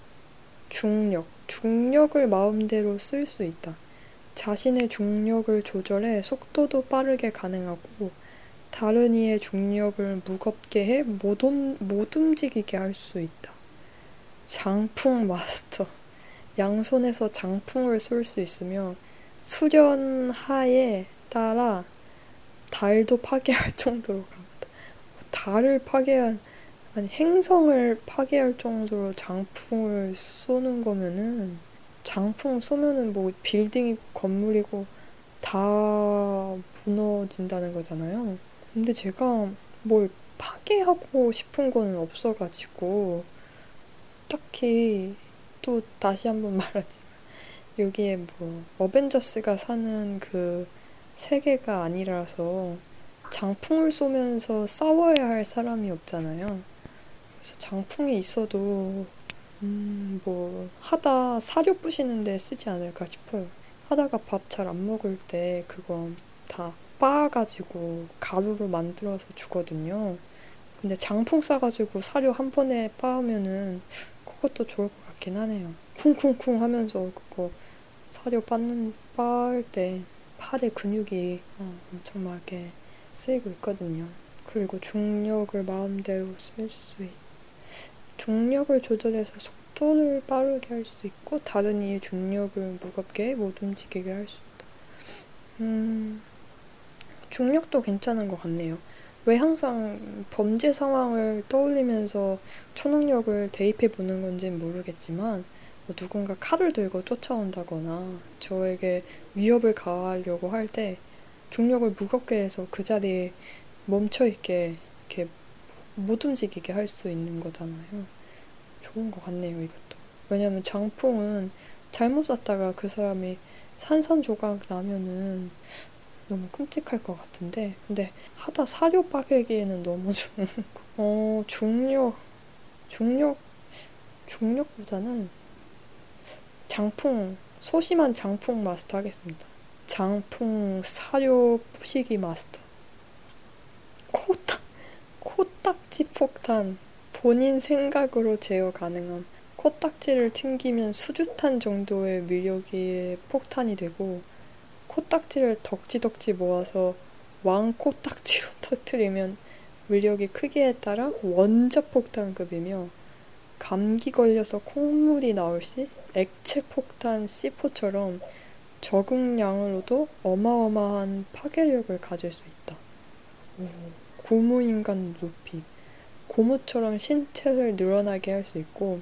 중력. 중력을 마음대로 쓸 수 있다. 자신의 중력을 조절해 속도도 빠르게 가능하고 다른 이의 중력을 무겁게 해못 움직이게 할 수 있다. 장풍 마스터. 양손에서 장풍을 쏠 수 있으며 수련하에 따라 달도 파괴할 [LAUGHS] 정도로 강하다. 달을 파괴한 아니 행성을 파괴할 정도로 장풍을 쏘는 거면은 장풍 쏘면은 뭐 빌딩이고 건물이고 다 무너진다는 거잖아요. 근데 제가 뭘 파괴하고 싶은 거는 없어가지고 딱히 또 다시 한번 [LAUGHS] 말하지만 여기에 뭐 어벤져스가 사는 그 세계가 아니라서 장풍을 쏘면서 싸워야 할 사람이 없잖아요. 그래서 장풍이 있어도 음, 뭐 하다 사료 부시는데 쓰지 않을까 싶어요. 하다가 밥 잘 안 먹을 때 그거 다 빻아가지고 가루로 만들어서 주거든요. 근데 장풍 싸가지고 사료 한 번에 빻으면은 그것도 좋을 것 같긴 하네요. 쿵쿵쿵 하면서 그거 사료 빻는 빻을 때 팔의 근육이 어, 엄청 막게 쓰이고 있거든요. 그리고 중력을 마음대로 쓸 수 있. 중력을 조절해서 속도를 빠르게 할 수 있고 다른 이의 중력을 무겁게 못 움직이게 할 수 있다. 음, 중력도 괜찮은 것 같네요. 왜 항상 범죄 상황을 떠올리면서 초능력을 대입해 보는 건지 모르겠지만 뭐 누군가 칼을 들고 쫓아온다거나 저에게 위협을 가하려고 할 때 중력을 무겁게 해서 그 자리에 멈춰 있게 이렇게 못 움직이게 할 수 있는 거잖아요. 좋은 것 같네요, 이것도. 왜냐면 장풍은 잘못 쐈다가 그 사람이 산산조각 나면은 너무 끔찍할 것 같은데 근데 하다 사료 빠개기에는 너무 [LAUGHS] 거. 어 중력 중력 중력보다는 장풍 소심한 장풍 마스터 하겠습니다. 장풍 사료 부시기 마스터. 코딱 코딱지 폭탄 본인 생각으로 제어 가능함. 코딱지를 튕기면 수류탄 정도의 위력이 폭탄이 되고 코딱지를 덕지덕지 모아서 왕 코딱지로 [LAUGHS] 터트리면 위력이 크기에 따라 원자 폭탄급이며 감기 걸려서 콧물이 나올 시 액체 폭탄 C4처럼 적응량으로도 어마어마한 파괴력을 가질 수 있다. 오, 고무인간 루피. 고무처럼 신체를 늘어나게 할 수 있고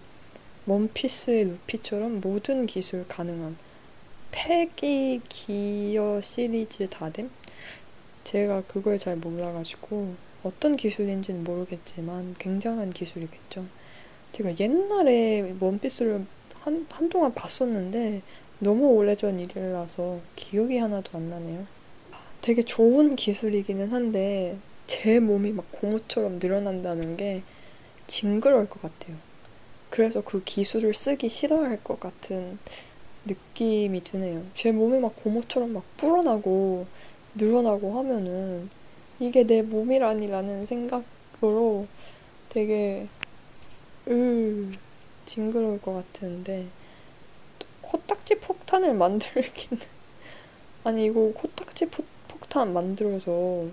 원피스의 루피처럼 모든 기술 가능함. 패기 기어 시리즈 다됨? 제가 그걸 잘 몰라가지고 어떤 기술인지는 모르겠지만 굉장한 기술이겠죠. 제가 옛날에 원피스를 한, 한동안 봤었는데 너무 오래전 일이라서 기억이 하나도 안 나네요. 되게 좋은 기술이기는 한데 제 몸이 막 고무처럼 늘어난다는 게 징그러울 것 같아요. 그래서 그 기술을 쓰기 싫어할 것 같은 느낌이 드네요. 제 몸이 막 고무처럼 막 불어나고 늘어나고 하면은 이게 내 몸이라니라는 생각으로 되게 으 징그러울 것 같은데 코딱지 폭탄을 [LAUGHS] 만들기는 아니 이거 코딱지 포, 폭탄 만들어서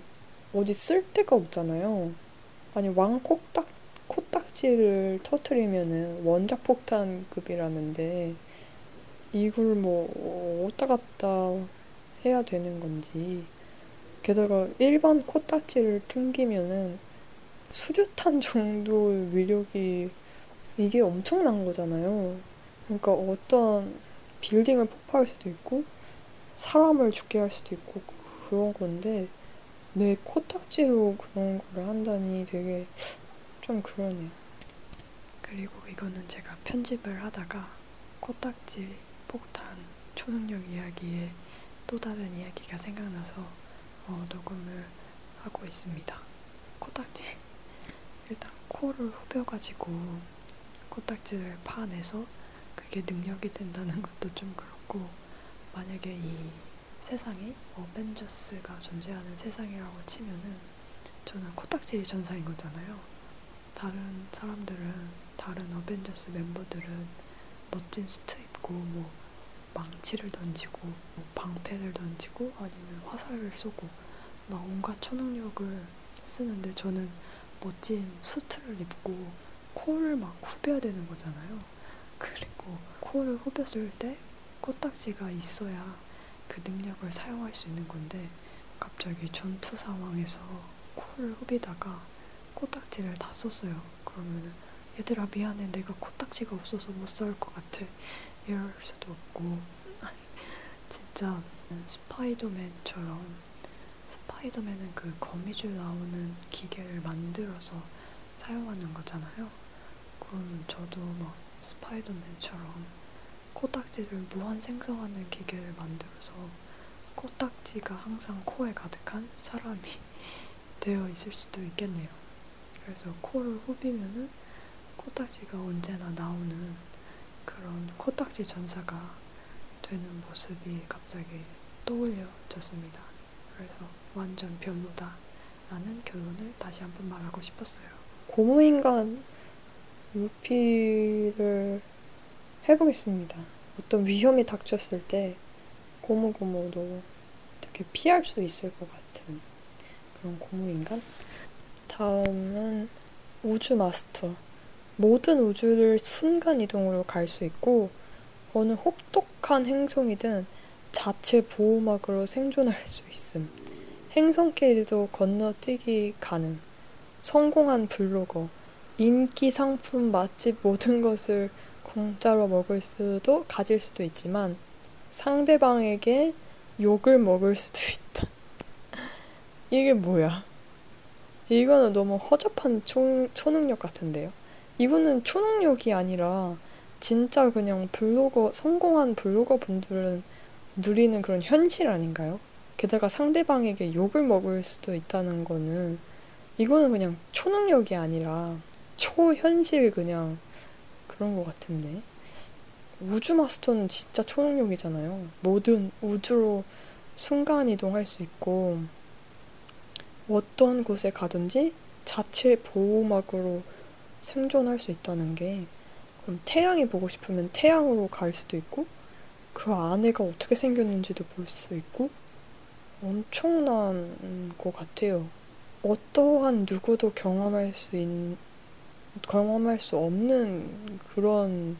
어디 쓸 데가 없잖아요. 아니 왕 코딱 코딱지를 터트리면은 원작 폭탄급이라는데 이걸 뭐 왔다 갔다 해야 되는 건지 게다가 일반 코딱지를 튕기면은 수류탄 정도의 위력이 이게 엄청난 거잖아요. 그러니까 어떤 빌딩을 폭파할 수도 있고 사람을 죽게 할 수도 있고 그런 건데 내 코딱지로 그런 거를 한다니 되게 좀 그러네요. 그리고 이거는 제가 편집을 하다가 코딱지 폭탄 초능력 이야기에 또 다른 이야기가 생각나서 어, 녹음을 하고 있습니다. 코딱지 일단 코를 후벼가지고 코딱지를 파내서 그게 능력이 된다는 것도 좀 그렇고 만약에 이 세상에 어벤져스가 존재하는 세상이라고 치면은 저는 코딱지 전사인 거잖아요. 다른 사람들은 다른 어벤져스 멤버들은 멋진 수트 입고 뭐 망치를 던지고 뭐 방패를 던지고 아니면 화살을 쏘고 막 온갖 초능력을 쓰는데 저는 멋진 수트를 입고 코를 막 후벼야 되는 거잖아요. 그리고 코를 후볐을 때 코딱지가 있어야 그 능력을 사용할 수 있는 건데 갑자기 전투 상황에서 코를 후비다가 코딱지를 다 썼어요. 그러면은 얘들아 미안해 내가 코딱지가 없어서 못살것 같아 이럴 수도 없고 [LAUGHS] 진짜 스파이더맨처럼 스파이더맨은 그 거미줄 나오는 기계를 만들어서 사용하는 거잖아요. 그러면 저도 막 스파이더맨처럼 코딱지를 무한 생성하는 기계를 만들어서 코딱지가 항상 코에 가득한 사람이 [LAUGHS] 되어 있을 수도 있겠네요. 그래서 코를 후비면은 코딱지가 언제나 나오는 그런 코딱지 전사가 되는 모습이 갑자기 떠올려졌습니다. 그래서 완전 별로다. 라는 결론을 다시 한번 말하고 싶었어요. 고무인간 루피를 해보겠습니다. 어떤 위험이 닥쳤을 때 고무고무도 어떻게 피할 수 있을 것 같은 그런 고무인간? 다음은 우주 마스터. 모든 우주를 순간 이동으로 갈 수 있고 어느 혹독한 행성이든 자체 보호막으로 생존할 수 있음. 행성끼리도 건너뛰기 가능. 성공한 블로거. 인기 상품 맛집 모든 것을 공짜로 먹을 수도 가질 수도 있지만 상대방에게 욕을 먹을 수도 [LAUGHS] 있다. 이게 뭐야? 이거는 너무 허접한 초, 초능력 같은데요. 이거는 초능력이 아니라 진짜 그냥 블로거 성공한 블로거 분들은 누리는 그런 현실 아닌가요? 게다가 상대방에게 욕을 먹을 수도 있다는 거는 이거는 그냥 초능력이 아니라 초현실 그냥 그런 것 같은데. 우주 마스터는 진짜 초능력이잖아요. 모든 우주로 순간 이동할 수 있고, 어떤 곳에 가든지 자체 보호막으로 생존할 수 있다는 게, 그럼 태양이 보고 싶으면 태양으로 갈 수도 있고, 그 안에가 어떻게 생겼는지도 볼 수 있고, 엄청난 것 같아요. 어떠한 누구도 경험할 수 있는, 경험할 수 없는 그런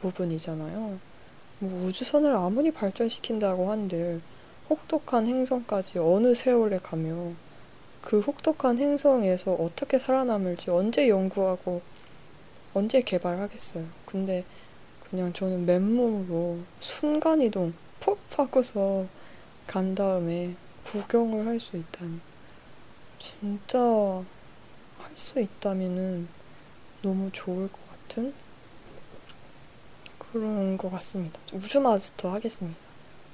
부분이잖아요. 뭐 우주선을 아무리 발전시킨다고 한들 혹독한 행성까지 어느 세월에 가며 그 혹독한 행성에서 어떻게 살아남을지 언제 연구하고 언제 개발하겠어요. 근데 그냥 저는 맨몸으로 순간이동 푹 하고서 간 다음에 구경을 할 수 있다니. 진짜 할 수 있다면은 너무 좋을 것 같은 그런 것 같습니다. 우주 마스터 하겠습니다.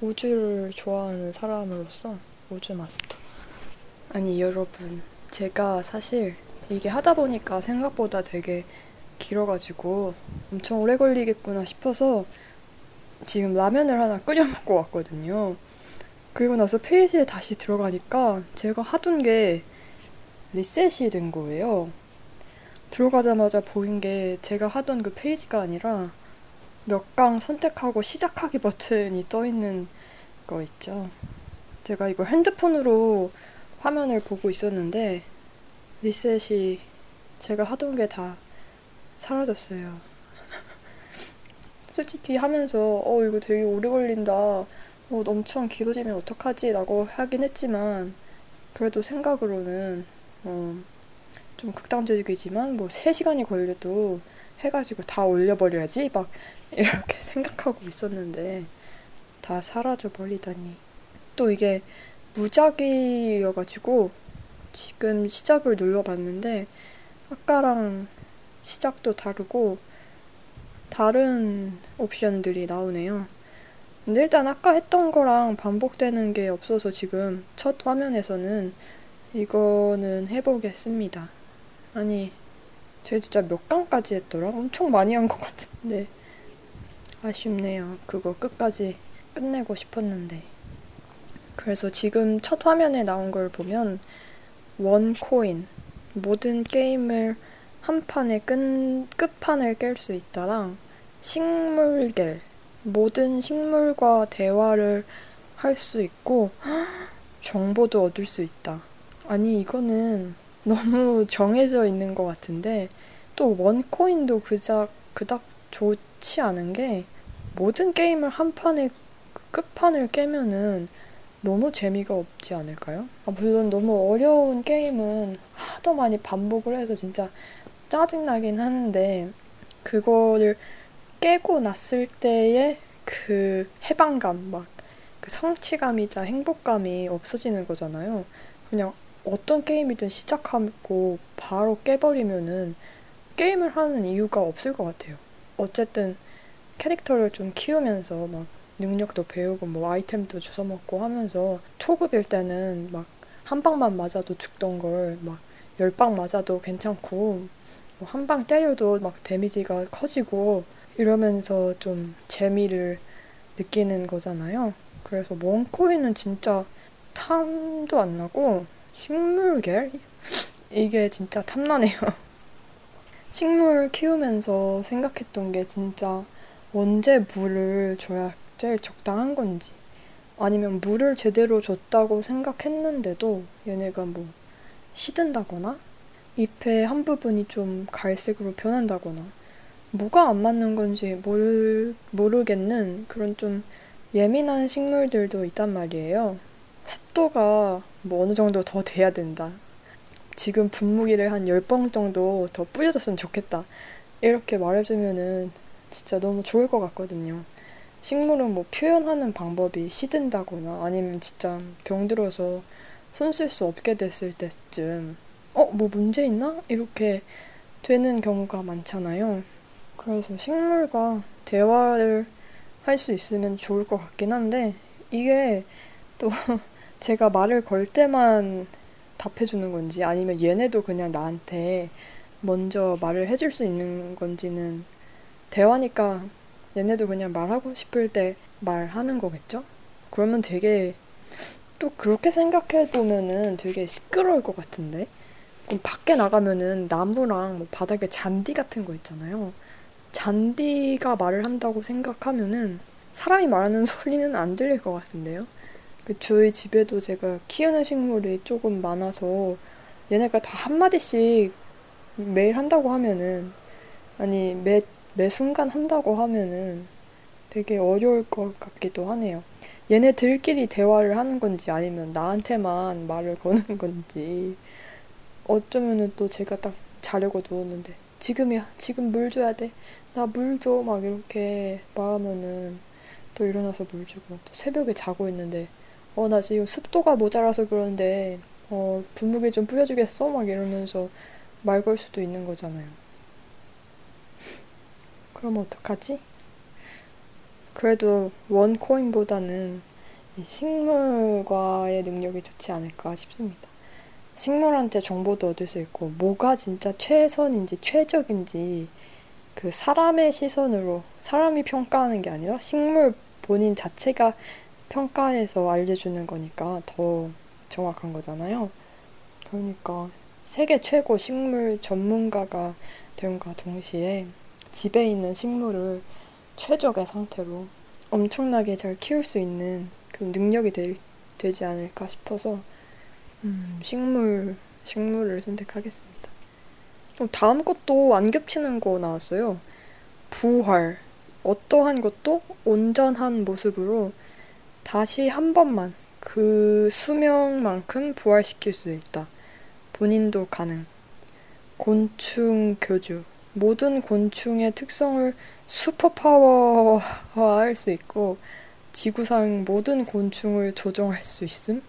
우주를 좋아하는 사람으로서 우주 마스터. 아니, 여러분. 제가 사실 이게 하다 보니까 생각보다 되게 길어가지고 엄청 오래 걸리겠구나 싶어서 지금 라면을 하나 끓여 먹고 왔거든요. 그리고 나서 페이지에 다시 들어가니까 제가 하던 게 리셋이 된 거예요. 들어가자마자 보인 게 제가 하던 그 페이지가 아니라 몇 강 선택하고 시작하기 버튼이 떠 있는 거 있죠. 제가 이거 핸드폰으로 화면을 보고 있었는데 리셋이 제가 하던 게 다 사라졌어요. [LAUGHS] 솔직히 하면서 어 이거 되게 오래 걸린다. 어 엄청 길어지면 어떡하지? 라고 하긴 했지만 그래도 생각으로는 어, 좀 극단적이지만 뭐 3시간이 걸려도 해가지고 다 올려버려야지 막 [LAUGHS] 이렇게 생각하고 있었는데 다 사라져 버리다니. 또 이게 무작위여가지고 지금 시작을 눌러봤는데 아까랑 시작도 다르고 다른 옵션들이 나오네요. 근데 일단 아까 했던 거랑 반복되는 게 없어서 지금 첫 화면에서는 이거는 해보겠습니다. 아니, 제가 진짜 몇 강까지 했더라? 엄청 많이 한 것 같은데. 아쉽네요. 그거 끝까지 끝내고 싶었는데. 그래서 지금 첫 화면에 나온 걸 보면 원 코인 모든 게임을 한 판에 끝, 끝판을 깰 수 있다랑 식물겔 모든 식물과 대화를 할 수 있고 [GASPS] 정보도 얻을 수 있다. 아니 이거는 너무 정해져 있는 것 같은데 또 원코인도 그작 그닥 좋지 않은 게 모든 게임을 한 판에 끝판을 깨면은 너무 재미가 없지 않을까요? 아, 물론 너무 어려운 게임은 하도 많이 반복을 해서 진짜 짜증나긴 하는데 그거를 깨고 났을 때의 그 해방감, 막 그 성취감이자 행복감이 없어지는 거잖아요. 그냥 어떤 게임이든 시작하고 바로 깨버리면은 게임을 하는 이유가 없을 것 같아요. 어쨌든 캐릭터를 좀 키우면서 막 능력도 배우고 뭐 아이템도 주워 먹고 하면서 초급일 때는 막 한 방만 맞아도 죽던 걸 막 열 방 맞아도 괜찮고 뭐 한방 때려도 막 데미지가 커지고 이러면서 좀 재미를 느끼는 거잖아요. 그래서 원코인은 진짜 탐도 안 나고 식물계 이게 진짜 탐나네요. [LAUGHS] 식물 키우면서 생각했던 게 진짜 언제 물을 줘야 제일 적당한 건지 아니면 물을 제대로 줬다고 생각했는데도 얘네가 뭐 시든다거나 잎의 한 부분이 좀 갈색으로 변한다거나 뭐가 안 맞는 건지 모르, 모르겠는 그런 좀 예민한 식물들도 있단 말이에요. 습도가 뭐 어느 정도 더 돼야 된다. 지금 분무기를 한 10번 정도 더 뿌려줬으면 좋겠다. 이렇게 말해주면은 진짜 너무 좋을 것 같거든요. 식물은 뭐 표현하는 방법이 시든다거나 아니면 진짜 병들어서 손 쓸 수 없게 됐을 때쯤 어, 뭐 문제 있나? 이렇게 되는 경우가 많잖아요. 그래서 식물과 대화를 할 수 있으면 좋을 것 같긴 한데 이게 또 [LAUGHS] 제가 말을 걸 때만 답해주는 건지 아니면 얘네도 그냥 나한테 먼저 말을 해줄 수 있는 건지는 대화니까 얘네도 그냥 말하고 싶을 때 말하는 거겠죠? 그러면 되게 또 그렇게 생각해 보면은 되게 시끄러울 것 같은데 그럼 밖에 나가면은 나무랑 뭐 바닥에 잔디 같은 거 있잖아요. 잔디가 말을 한다고 생각하면은 사람이 말하는 [LAUGHS] 소리는 안 들릴 것 같은데요. 그 저희 집에도 제가 키우는 식물이 조금 많아서 얘네가 다 한마디씩 매일 한다고 하면은 아니 매, 매 순간 한다고 하면은 되게 어려울 것 같기도 하네요. 얘네들끼리 대화를 하는 건지 아니면 나한테만 말을 [LAUGHS] 거는 건지. 어쩌면은 또 제가 딱 자려고 누웠는데 지금이야 지금 물 줘야 돼. 나 물 줘. 막 이렇게 말하면은 또 일어나서 물 주고 또 새벽에 자고 있는데 어 나 지금 습도가 모자라서 그러는데 어 분무기 좀 뿌려주겠어? 막 이러면서 말 걸 수도 있는 거잖아요 그럼 어떡하지? 그래도 원 코인보다는 식물과의 능력이 좋지 않을까 싶습니다. 식물한테 정보도 얻을 수 있고 뭐가 진짜 최선인지 최적인지 그 사람의 시선으로 사람이 평가하는 게 아니라 식물 본인 자체가 평가해서 알려주는 거니까 더 정확한 거잖아요. 그러니까 세계 최고 식물 전문가가 됨과 동시에 집에 있는 식물을 최적의 상태로 엄청나게 잘 키울 수 있는 그 능력이 되, 되지 않을까 싶어서 음, 식물, 식물을 선택하겠습니다. 어, 다음 것도 안 겹치는 거 나왔어요. 부활. 어떠한 것도 온전한 모습으로 다시 한 번만 그 수명만큼 부활시킬 수 있다. 본인도 가능. 곤충 교주. 모든 곤충의 특성을 슈퍼파워화할 수 있고 지구상 모든 곤충을 조종할 수 있음?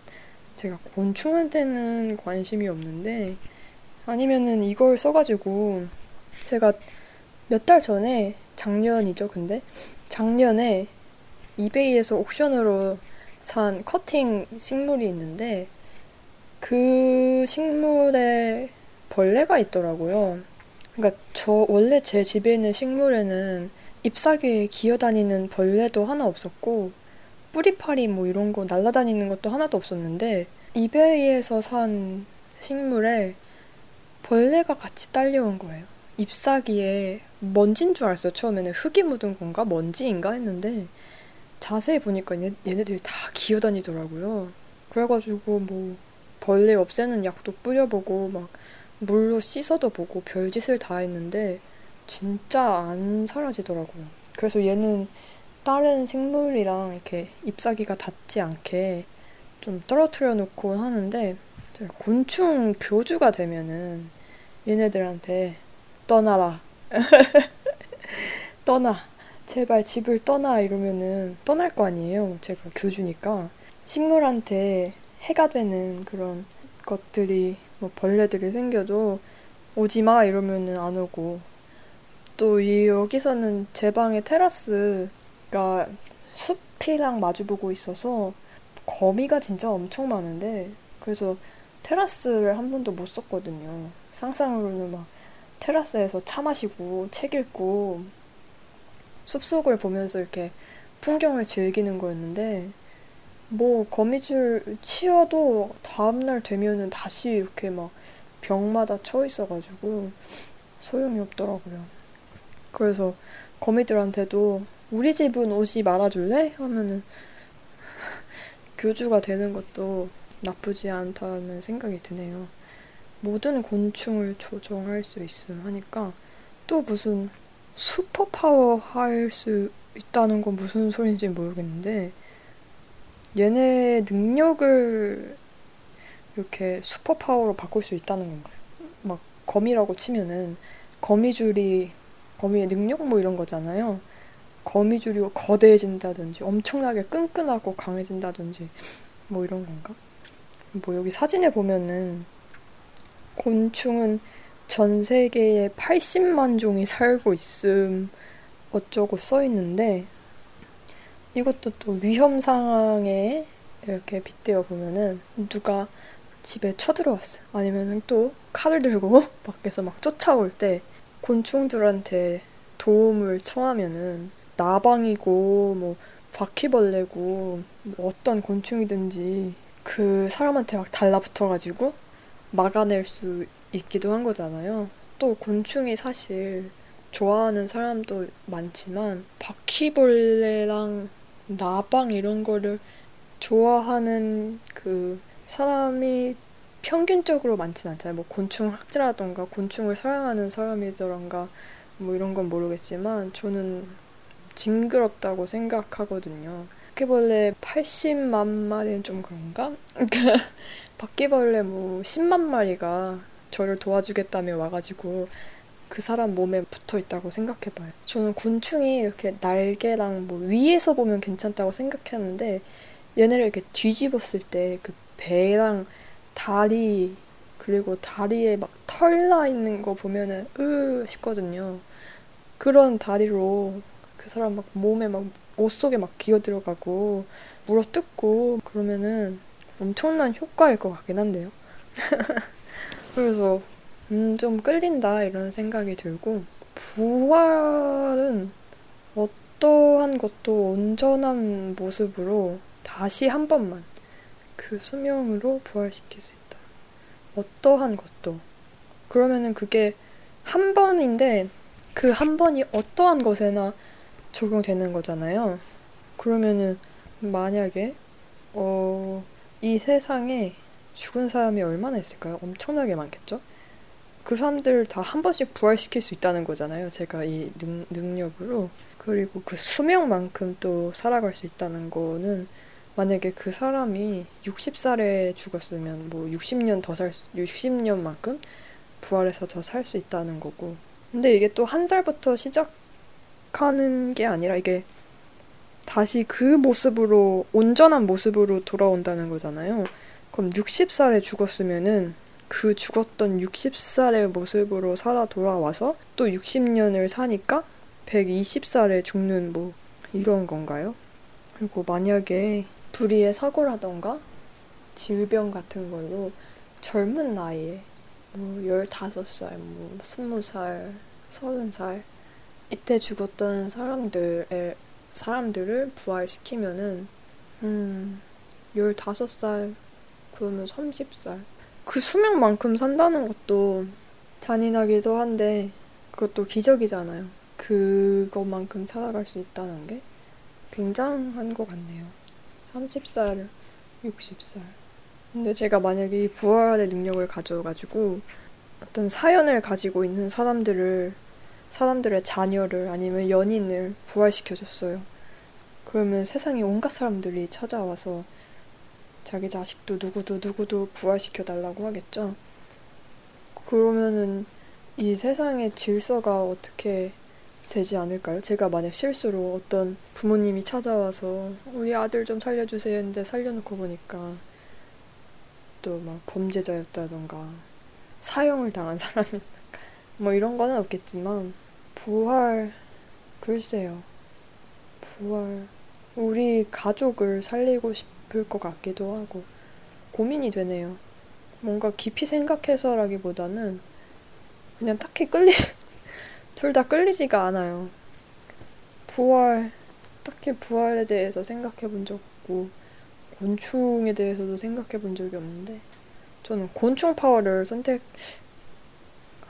제가 곤충한테는 관심이 없는데 아니면은 이걸 써가지고 제가 몇 달 전에 작년이죠 근데 작년에 이베이에서 옥션으로 산 커팅 식물이 있는데 그 식물에 벌레가 있더라고요. 그러니까 저 원래 제 집에 있는 식물에는 잎사귀에 기어다니는 벌레도 하나 없었고 뿌리파리 뭐 이런 거 날아다니는 것도 하나도 없었는데 이베이에서 산 식물에 벌레가 같이 딸려온 거예요. 잎사귀에 먼지인 줄 알았어요. 처음에는 흙이 묻은 건가 먼지인가 했는데 자세히 보니까 얘, 얘네들이 다 기어다니더라고요. 그래가지고 뭐 벌레 없애는 약도 뿌려보고 막 물로 씻어도 보고 별짓을 다 했는데 진짜 안 사라지더라고요. 그래서 얘는 다른 식물이랑 이렇게 잎사귀가 닿지 않게 좀 떨어뜨려 놓고 하는데 곤충 교주가 되면은 얘네들한테 떠나라. [LAUGHS] 떠나. 제발 집을 떠나 이러면은 떠날 거 아니에요. 제가 교주니까. 식물한테 해가 되는 그런 것들이 뭐 벌레들이 생겨도 오지 마 이러면은 안 오고 또 이 여기서는 제 방의 테라스가 숲이랑 마주보고 있어서 거미가 진짜 엄청 많은데 그래서 테라스를 한 번도 못 썼거든요. 상상으로는 막 테라스에서 차 마시고 책 읽고 숲속을 보면서 이렇게 풍경을 즐기는 거였는데 뭐 거미줄 치워도 다음날 되면은 다시 이렇게 막 벽마다 쳐 있어가지고 소용이 없더라고요. 그래서 거미들한테도 우리 집은 옷이 많아줄래? 하면은 [LAUGHS] 교주가 되는 것도 나쁘지 않다는 생각이 드네요. 모든 곤충을 조종할 수 있음 하니까 또 무슨 슈퍼파워 할 수 있다는 건 무슨 소리인지 모르겠는데 얘네 능력을 이렇게 슈퍼파워로 바꿀 수 있다는 건가요? 막 거미라고 치면은 거미줄이 거미의 능력 뭐 이런 거잖아요. 거미줄이 거대해진다든지 엄청나게 끈끈하고 강해진다든지 뭐 이런 건가? 뭐 여기 사진에 보면은 곤충은 전 세계에 80만 종이 살고 있음 어쩌고 써 있는데 이것도 또 위험 상황에 이렇게 빗대어 보면은 누가 집에 쳐들어왔어요. 아니면 또 칼을 들고 [LAUGHS] 밖에서 막 쫓아올 때 곤충들한테 도움을 청하면은 나방이고 뭐 바퀴벌레고 뭐 어떤 곤충이든지 그 사람한테 막 달라붙어가지고 막아낼 수 있기도 한 거잖아요. 또 곤충이 사실 좋아하는 사람도 많지만 바퀴벌레랑 나방 이런 거를 좋아하는 그 사람이 평균적으로 많진 않잖아요. 뭐 곤충 학자라던가 곤충을 사랑하는 사람이더란가 뭐 이런 건 모르겠지만 저는 징그럽다고 생각하거든요. 바퀴벌레 80만 마리는 좀 그런가? 그러니까 [LAUGHS] 바퀴벌레 뭐 10만 마리가 저를 도와주겠다며 와가지고 그 사람 몸에 붙어 있다고 생각해봐요. 저는 곤충이 이렇게 날개랑 뭐 위에서 보면 괜찮다고 생각했는데 얘네를 이렇게 뒤집었을 때 그 배랑 다리 그리고 다리에 막 털 나 있는 거 보면은 으 싶거든요. 그런 다리로 그 사람 막 몸에 막 옷 속에 막 기어 들어가고 물어 뜯고 그러면은 엄청난 효과일 것 같긴 한데요. [LAUGHS] 그래서 음, 좀 끌린다 이런 생각이 들고 부활은 어떠한 것도 온전한 모습으로 다시 한 번만 그 수명으로 부활시킬 수 있다. 어떠한 것도. 그러면은 그게 한 번인데 그 한 번이 어떠한 것에나 적용되는 거잖아요. 그러면은 만약에 어, 이 세상에 죽은 사람이 얼마나 있을까요? 엄청나게 많겠죠? 그 사람들 다 한 번씩 부활시킬 수 있다는 거잖아요. 제가 이 능, 능력으로. 그리고 그 수명만큼 또 살아갈 수 있다는 거는 만약에 그 사람이 60살에 죽었으면 뭐 60년 더 살, 60년만큼 부활해서 더 살 수 있다는 거고. 근데 이게 또 한 살부터 시작하는 게 아니라 이게 다시 그 모습으로 온전한 모습으로 돌아온다는 거잖아요. 그럼 60살에 죽었으면은 그 죽었던 60살의 모습으로 살아 돌아와서 또 60년을 사니까 120살에 죽는 뭐 이런 건가요? 그리고 만약에 불의의 사고라던가 질병 같은 걸로 젊은 나이에 뭐 15살, 뭐 20살, 30살 이때 죽었던 사람들의 사람들을 부활시키면은 음 15살 그러면 30살 그 수명만큼 산다는 것도 잔인하기도 한데 그것도 기적이잖아요. 그것만큼 살아갈 수 있다는 게 굉장한 것 같네요. 30살, 60살. 근데 제가 만약에 이 부활의 능력을 가져가지고 어떤 사연을 가지고 있는 사람들을 사람들의 자녀를 아니면 연인을 부활시켜줬어요. 그러면 세상에 온갖 사람들이 찾아와서 자기 자식도 누구도 누구도 부활시켜 달라고 하겠죠. 그러면은 이 세상의 질서가 어떻게 되지 않을까요? 제가 만약 실수로 어떤 부모님이 찾아와서 우리 아들 좀 살려주세요 했는데 살려놓고 보니까 또 막 범죄자였다던가 사형을 당한 [LAUGHS] 사람이 뭐 이런 거는 없겠지만 부활 글쎄요 부활 우리 가족을 살리고 싶 을것 같기도 하고 고민이 되네요 뭔가 깊이 생각해서라기보다는 그냥 딱히 끌리 [LAUGHS] 둘 다 끌리지가 않아요 부활 딱히 부활에 대해서 생각해 본 적 없고 곤충에 대해서도 생각해 본 적이 없는데 저는 곤충 파워를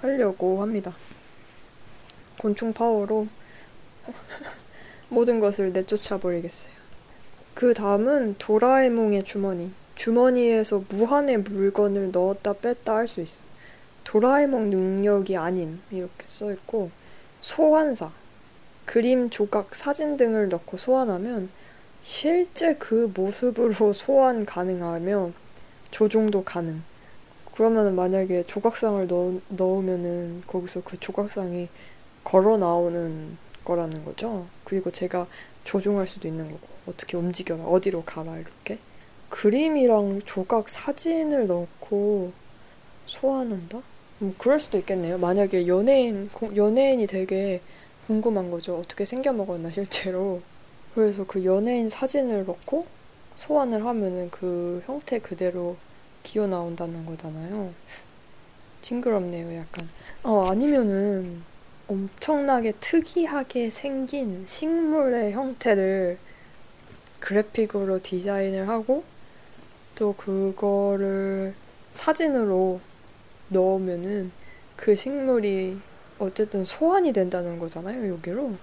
선택하려고 합니다. 곤충 파워로 [LAUGHS] 모든 것을 내쫓아 버리겠어요. 그 다음은 도라에몽의 주머니. 주머니에서 무한의 물건을 넣었다 뺐다 할 수 있어. 도라에몽 능력이 아님 이렇게 써 있고 소환사. 그림, 조각, 사진 등을 넣고 소환하면 실제 그 모습으로 [LAUGHS] 소환 가능하며 조종도 가능. 그러면 만약에 조각상을 넣, 넣으면은 거기서 그 조각상이 걸어 나오는 거라는 거죠. 그리고 제가 조종할 수도 있는 거고 어떻게 움직여라 어디로 가라 이렇게 그림이랑 조각 사진을 넣고 소환한다? 뭐 그럴 수도 있겠네요. 만약에 연예인 연예인이 되게 궁금한 거죠. 어떻게 생겨 먹었나 실제로. 그래서 그 연예인 사진을 넣고 소환을 하면은 그 형태 그대로 기어 나온다는 거잖아요. 징그럽네요, 약간. 어, 아니면은 엄청나게 특이하게 생긴 식물의 형태를 그래픽으로 디자인을 하고 또 그거를 사진으로 넣으면은 그 식물이 어쨌든 소환이 된다는 거잖아요, 여기로.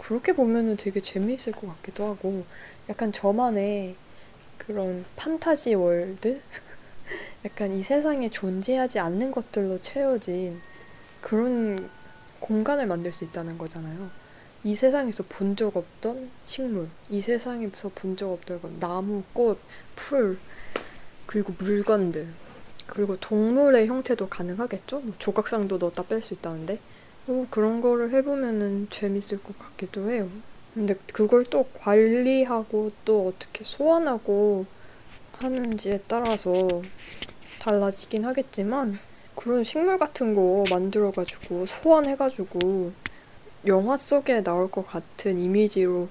그렇게 보면은 되게 재미있을 것 같기도 하고 약간 저만의 그런 판타지 world? [LAUGHS] 약간 이 세상에 존재하지 않는 것들로 채워진 그런 공간을 만들 수 있다는 거잖아요. 이 세상에서 본 적 없던 식물, 이 세상에서 본 적 없던 나무, 꽃, 풀, 그리고 물건들, 그리고 동물의 형태도 가능하겠죠? 뭐 조각상도 넣었다 뺄 수 있다는데. 뭐 그런 거를 해보면은 재밌을 것 같기도 해요. 근데 그걸 또 관리하고 또 어떻게 소환하고 하는지에 따라서 달라지긴 하겠지만 그런 식물 같은 거 만들어가지고 소환해가지고 영화 속에 나올 것 같은 이미지로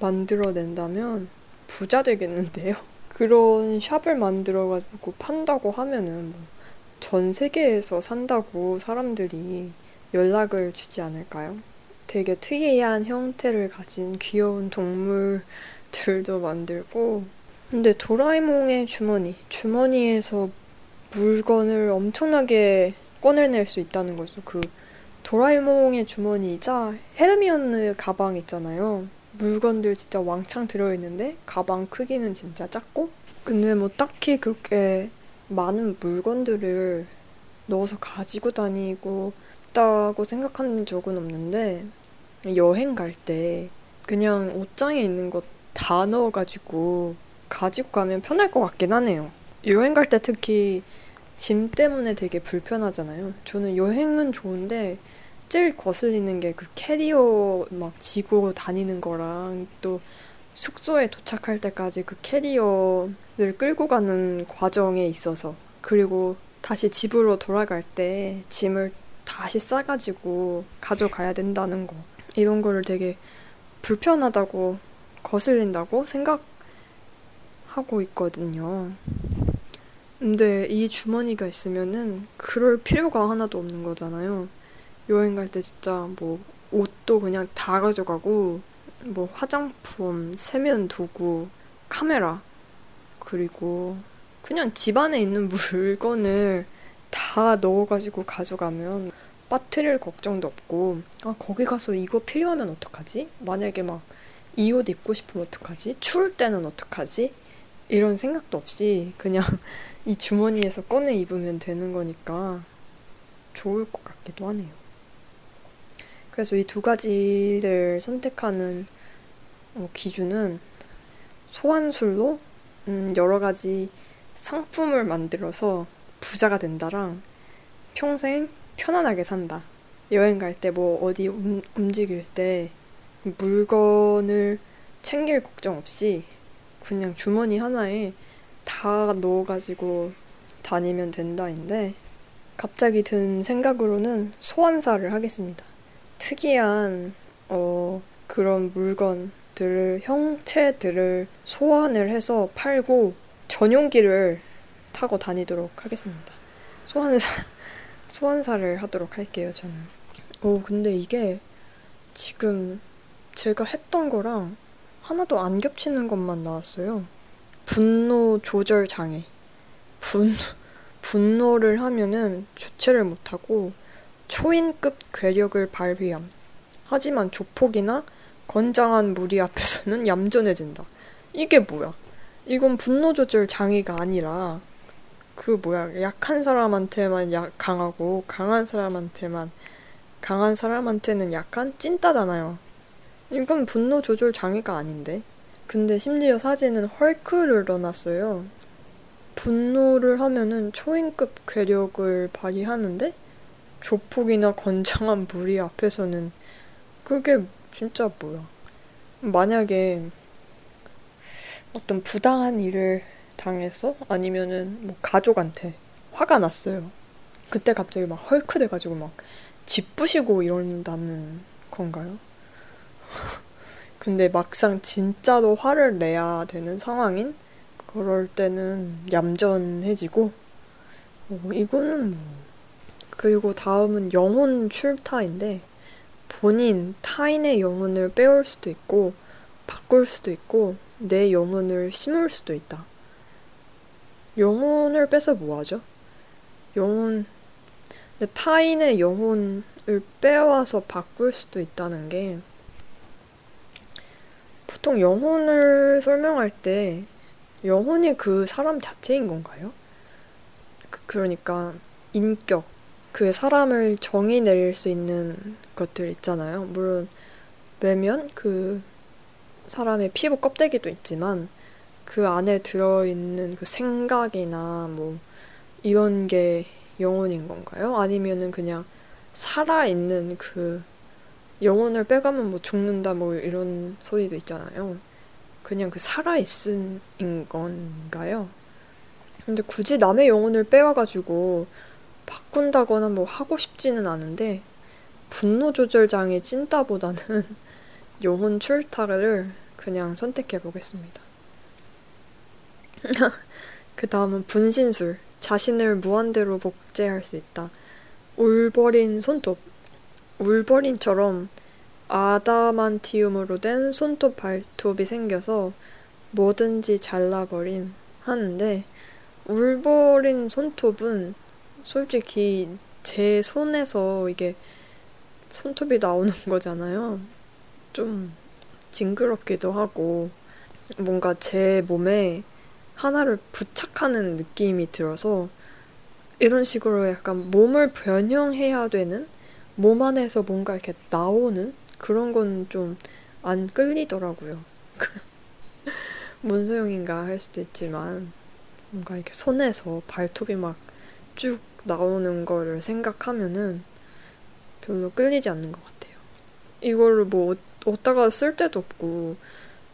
만들어낸다면 부자 되겠는데요. [LAUGHS] 그런 샵을 만들어가지고 판다고 하면은 뭐 전 세계에서 산다고 사람들이 연락을 주지 않을까요? 되게 특이한 형태를 가진 귀여운 동물들도 만들고 근데 도라에몽의 주머니 주머니에서 물건을 엄청나게 꺼내낼 수 있다는 거죠. 그 도라에몽의 주머니이자 헤르미온느 가방 있잖아요. 물건들 진짜 왕창 들어있는데 가방 크기는 진짜 작고 근데 뭐 딱히 그렇게 많은 물건들을 넣어서 가지고 다니고 있다고 생각한 적은 없는데 여행 갈 때 그냥 옷장에 있는 것 다 넣어가지고 가지고 가면 편할 것 같긴 하네요. 여행 갈 때 특히 짐 때문에 되게 불편하잖아요. 저는 여행은 좋은데 제일 거슬리는 게 그 캐리어 막 지고 다니는 거랑 또 숙소에 도착할 때까지 그 캐리어를 끌고 가는 과정에 있어서 그리고 다시 집으로 돌아갈 때 짐을 다시 싸가지고 가져가야 된다는 거 이런 거를 되게 불편하다고 거슬린다고 생각하고 있거든요. 근데 이 주머니가 있으면은 그럴 필요가 하나도 없는 거잖아요. 여행 갈 때 진짜 뭐 옷도 그냥 다 가져가고 뭐 화장품, 세면 도구, 카메라 그리고 그냥 집안에 있는 [LAUGHS] 물건을 다 넣어가지고 가져가면 빠뜨릴 걱정도 없고 아 거기 가서 이거 필요하면 어떡하지? 만약에 막 이 옷 입고 싶으면 어떡하지? 추울 때는 어떡하지? 이런 생각도 없이 그냥 [LAUGHS] 이 주머니에서 꺼내 입으면 되는 거니까 좋을 것 같기도 하네요. 그래서 이 두 가지를 선택하는 어, 기준은 소환술로 음, 여러 가지 상품을 만들어서 부자가 된다랑 평생 편안하게 산다. 여행 갈 때 뭐 어디 움, 움직일 때 물건을 챙길 걱정 없이 그냥 주머니 하나에 다 넣어가지고 다니면 된다인데 갑자기 든 생각으로는 소환사를 하겠습니다. 특이한 어 그런 물건들을 형체들을 소환을 해서 팔고 전용기를 타고 다니도록 하겠습니다. 소환사 [LAUGHS] 소환사를 하도록 할게요, 저는. 오, 근데 이게 지금 제가 했던 거랑 하나도 안 겹치는 것만 나왔어요. 분노 조절 장애. 분, 분노를 하면은 주체를 못하고 초인급 괴력을 발휘함. 하지만 조폭이나 건장한 무리 앞에서는 [LAUGHS] 얌전해진다. 이게 뭐야? 이건 분노 조절 장애가 아니라 그 뭐야 약한 사람한테만 약 강하고 강한 사람한테만 강한 사람한테는 약한 찐따잖아요. 이건 분노 조절 장애가 아닌데. 근데 심지어 사진은 헐크를 넣어놨어요. 분노를 하면은 초인급 괴력을 발휘하는데 조폭이나 건장한 무리 앞에서는 그게 진짜 뭐야. 만약에 어떤 부당한 일을 당해서 아니면은 뭐 가족한테 화가 났어요. 그때 갑자기 막 헐크 돼가지고 막 짓부시고 이런다는 건가요? [LAUGHS] 근데 막상 진짜로 화를 내야 되는 상황인 그럴 때는 얌전해지고 어, 이거는 뭐 그리고 다음은 영혼 출타인데 본인 타인의 영혼을 빼올 수도 있고 바꿀 수도 있고 내 영혼을 심을 수도 있다. 영혼을 빼서 뭐 하죠? 영혼, 타인의 영혼을 빼와서 바꿀 수도 있다는 게 보통 영혼을 설명할 때 영혼이 그 사람 자체인 건가요? 그, 그러니까 인격, 그 사람을 정의 내릴 수 있는 것들 있잖아요. 물론 매면 그 사람의 피부 껍데기도 있지만 그 안에 들어있는 그 생각이나 뭐 이런 게 영혼인 건가요? 아니면은 그냥 살아있는 그 영혼을 빼가면 뭐 죽는다 뭐 이런 소리도 있잖아요. 그냥 그 살아있은 건가요? 근데 굳이 남의 영혼을 빼와가지고 바꾼다거나 뭐 하고 싶지는 않은데 분노 조절 장애 찐따보다는 [LAUGHS] 영혼 출타를 그냥 선택해 보겠습니다. [LAUGHS] 그 다음은 분신술. 자신을 무한대로 복제할 수 있다. 울버린 손톱. 울버린처럼 아다만티움으로 된 손톱 발톱이 생겨서 뭐든지 잘라버림 하는데 울버린 손톱은 솔직히 제 손에서 이게 손톱이 나오는 [LAUGHS] 거잖아요. 좀 징그럽기도 하고 뭔가 제 몸에 하나를 부착하는 느낌이 들어서 이런 식으로 약간 몸을 변형해야 되는 몸 안에서 뭔가 이렇게 나오는 그런 건 좀 안 끌리더라고요. [LAUGHS] 뭔 소용인가 할 수도 있지만 뭔가 이렇게 손에서 발톱이 막 쭉 나오는 거를 생각하면은 별로 끌리지 않는 것 같아요. 이거를 뭐 어디다가 쓸 데도 없고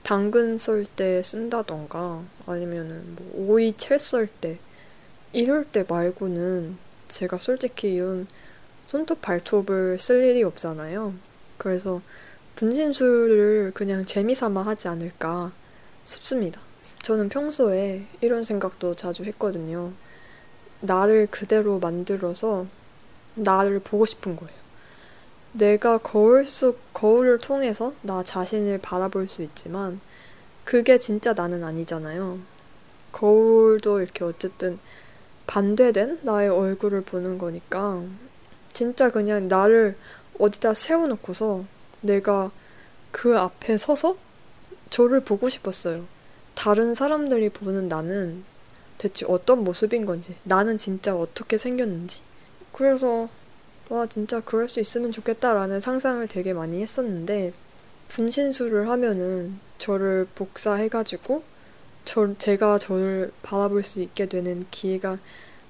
당근 썰 때 쓴다던가 아니면은 뭐 오이 채 썰 때 이럴 때 말고는 제가 솔직히 이런 손톱 발톱을 쓸 일이 없잖아요. 그래서 분신술을 그냥 재미삼아 하지 않을까 싶습니다. 저는 평소에 이런 생각도 자주 했거든요. 나를 그대로 만들어서 나를 보고 싶은 거예요. 내가 거울 속, 거울을 통해서 나 자신을 바라볼 수 있지만, 그게 진짜 나는 아니잖아요. 거울도 이렇게 어쨌든 반대된 나의 얼굴을 보는 거니까, 진짜 그냥 나를 어디다 세워놓고서 내가 그 앞에 서서 저를 보고 싶었어요. 다른 사람들이 보는 나는 대체 어떤 모습인 건지, 나는 진짜 어떻게 생겼는지. 그래서 와, 진짜 그럴 수 있으면 좋겠다라는 상상을 되게 많이 했었는데, 분신술을 하면은 저를 복사해가지고, 저, 제가 저를 바라볼 수 있게 되는 기회가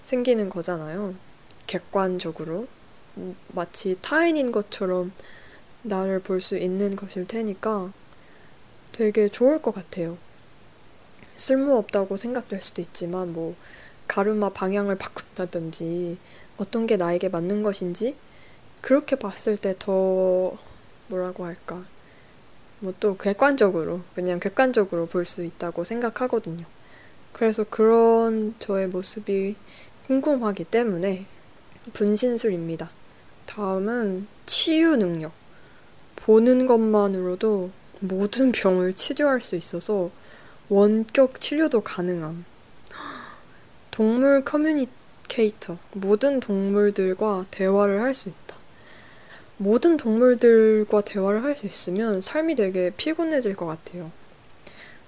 생기는 거잖아요. 객관적으로. 음, 마치 타인인 것처럼 나를 볼 수 있는 것일 테니까 되게 좋을 것 같아요. 쓸모없다고 생각될 수도 있지만, 뭐, 가르마 방향을 바꾼다든지, 어떤 게 나에게 맞는 것인지 그렇게 봤을 때 더 뭐라고 할까 뭐 또 객관적으로 그냥 객관적으로 볼 수 있다고 생각하거든요. 그래서 그런 저의 모습이 궁금하기 때문에 분신술입니다. 다음은 치유 능력. 보는 것만으로도 모든 병을 치료할 수 있어서 원격 치료도 가능함. [GASPS] 동물 커뮤니티 케이터. 모든 동물들과 대화를 할 수 있다. 모든 동물들과 대화를 할 수 있으면 삶이 되게 피곤해질 것 같아요.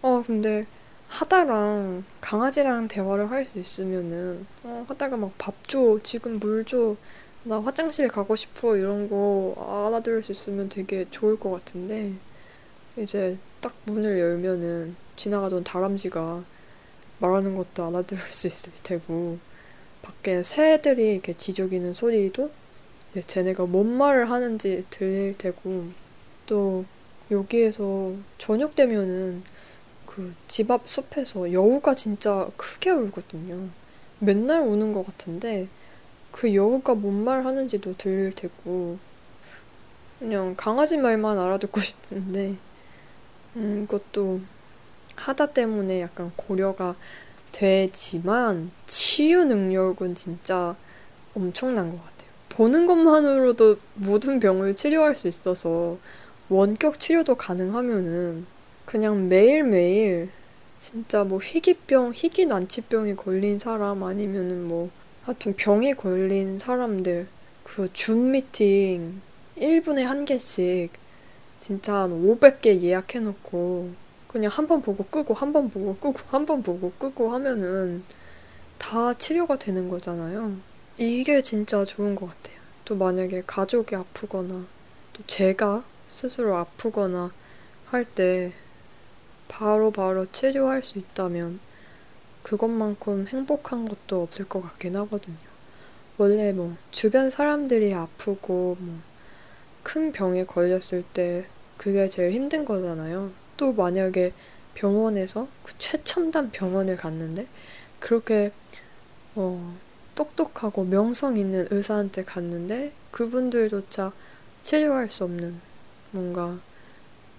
어, 근데 하다랑 강아지랑 대화를 할 수 있으면은 어, 하다가 막 밥 줘, 지금 물 줘, 나 화장실 가고 싶어 이런 거 알아들을 수 있으면 되게 좋을 것 같은데 이제 딱 문을 열면은 지나가던 다람쥐가 말하는 것도 알아들을 수 있을 테고 밖에 새들이 이렇게 지저귀는 소리도 이제 쟤네가 뭔 말을 하는지 들릴 테고 또 여기에서 저녁 되면은 그 집 앞 숲에서 여우가 진짜 크게 울거든요. 맨날 우는 것 같은데 그 여우가 뭔 말 하는지도 들릴 테고 그냥 강아지 말만 알아듣고 [LAUGHS] 싶은데 음, 이것도 하다 때문에 약간 고려가 되지만 치유 능력은 진짜 엄청난 것 같아요. 보는 것만으로도 모든 병을 치료할 수 있어서 원격 치료도 가능하면은 그냥 매일매일 진짜 뭐 희귀병, 희귀 난치병에 걸린 사람 아니면은 뭐 하여튼 병에 걸린 사람들 그 줌 미팅 1분에 한 개씩 진짜 한 500개 예약해놓고 그냥 한 번 보고 끄고 한 번 보고 끄고 한 번 보고 끄고 하면은 다 치료가 되는 거잖아요. 이게 진짜 좋은 것 같아요. 또 만약에 가족이 아프거나 또 제가 스스로 아프거나 할 때 바로바로 바로 치료할 수 있다면 그것만큼 행복한 것도 없을 것 같긴 하거든요. 원래 뭐 주변 사람들이 아프고 뭐 큰 병에 걸렸을 때 그게 제일 힘든 거잖아요. 또 만약에 병원에서 그 최첨단 병원을 갔는데 그렇게 어, 똑똑하고 명성 있는 의사한테 갔는데 그분들조차 치료할 수 없는 뭔가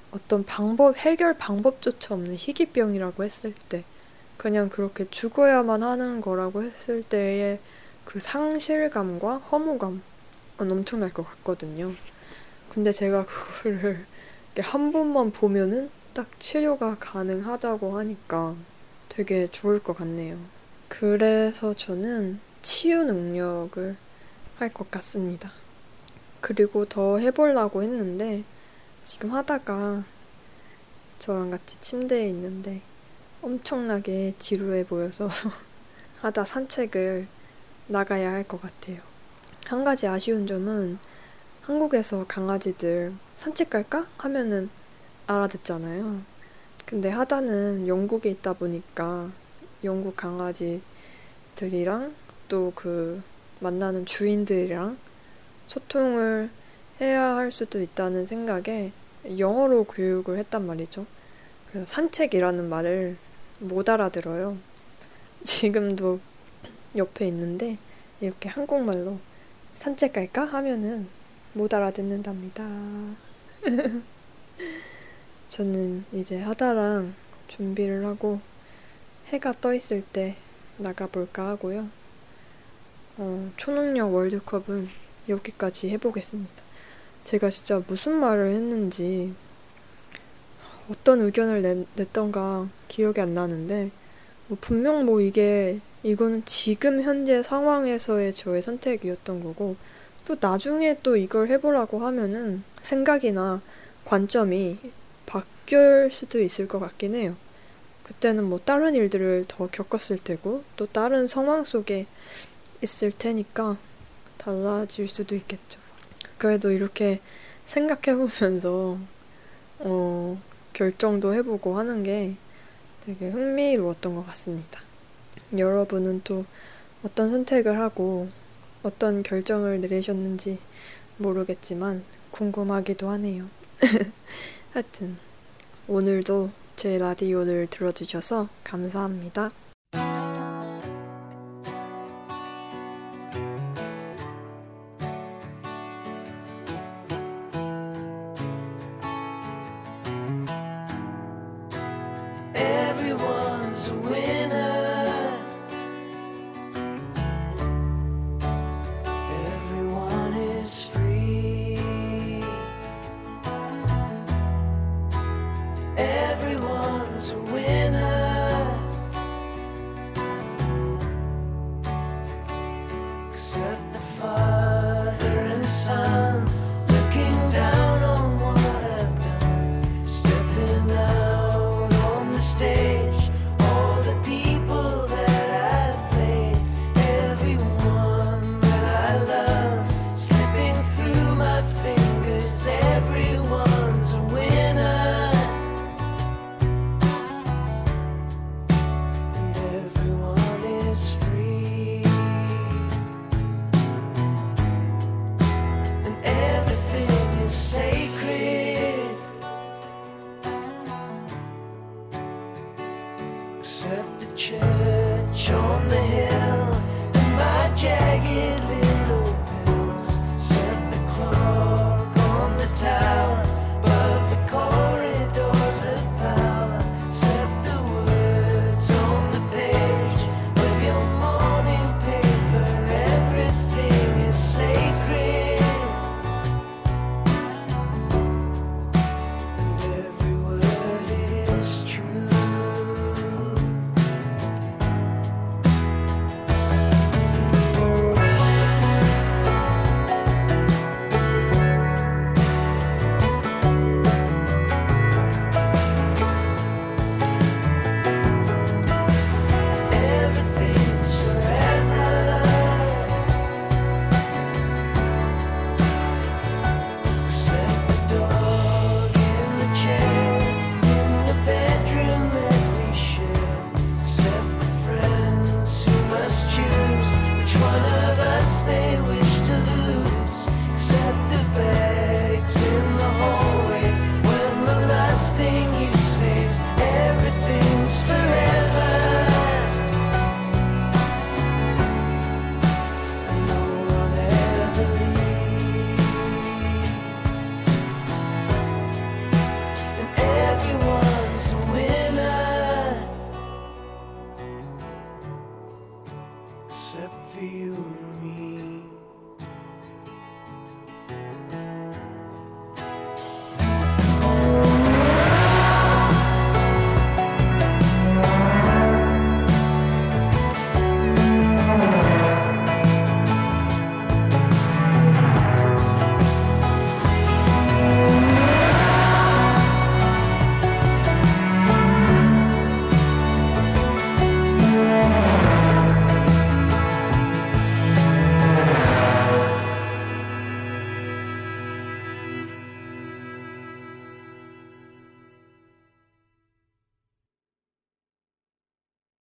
어떤 방법, 해결 방법조차 없는 희귀병이라고 했을 때 그냥 그렇게 죽어야만 하는 거라고 했을 때의 그 상실감과 허무감은 엄청날 것 같거든요. 근데 제가 그거를 한 번만 보면은 딱 치료가 가능하다고 하니까 되게 좋을 것 같네요. 그래서 저는 치유 능력을 할 것 같습니다. 그리고 더 해보려고 했는데 지금 하다가 저랑 같이 침대에 있는데 엄청나게 지루해 보여서 [LAUGHS] 하다 산책을 나가야 할 것 같아요. 한 가지 아쉬운 점은 한국에서 강아지들 산책 갈까? 하면은 알아듣잖아요. 근데 하다는 영국에 있다 보니까 영국 강아지들이랑 또 그 만나는 주인들이랑 소통을 해야 할 수도 있다는 생각에 영어로 교육을 했단 말이죠. 그래서 산책이라는 말을 못 알아들어요. 지금도 옆에 있는데 이렇게 한국말로 산책 갈까 하면은 못 알아듣는답니다. [LAUGHS] 저는 이제 하다랑 준비를 하고 해가 떠 있을 때 나가볼까 하고요. 어, 초능력 월드컵은 여기까지 해보겠습니다. 제가 진짜 무슨 말을 했는지 어떤 의견을 냈, 냈던가 기억이 안 나는데 뭐 분명 뭐 이게 이거는 지금 현재 상황에서의 저의 선택이었던 거고 또 나중에 또 이걸 해보라고 하면은 생각이나 관점이 바뀔 수도 있을 것 같긴 해요. 그때는 뭐 다른 일들을 더 겪었을 테고 또 다른 상황 속에 있을 테니까 달라질 수도 있겠죠. 그래도 이렇게 생각해 보면서 어, 결정도 해보고 하는 게 되게 흥미로웠던 것 같습니다. 여러분은 또 어떤 선택을 하고 어떤 결정을 내리셨는지 모르겠지만 궁금하기도 하네요. [LAUGHS] 하여튼 오늘도 제 라디오를 들어주셔서 감사합니다. took the church on the hill in my jacket.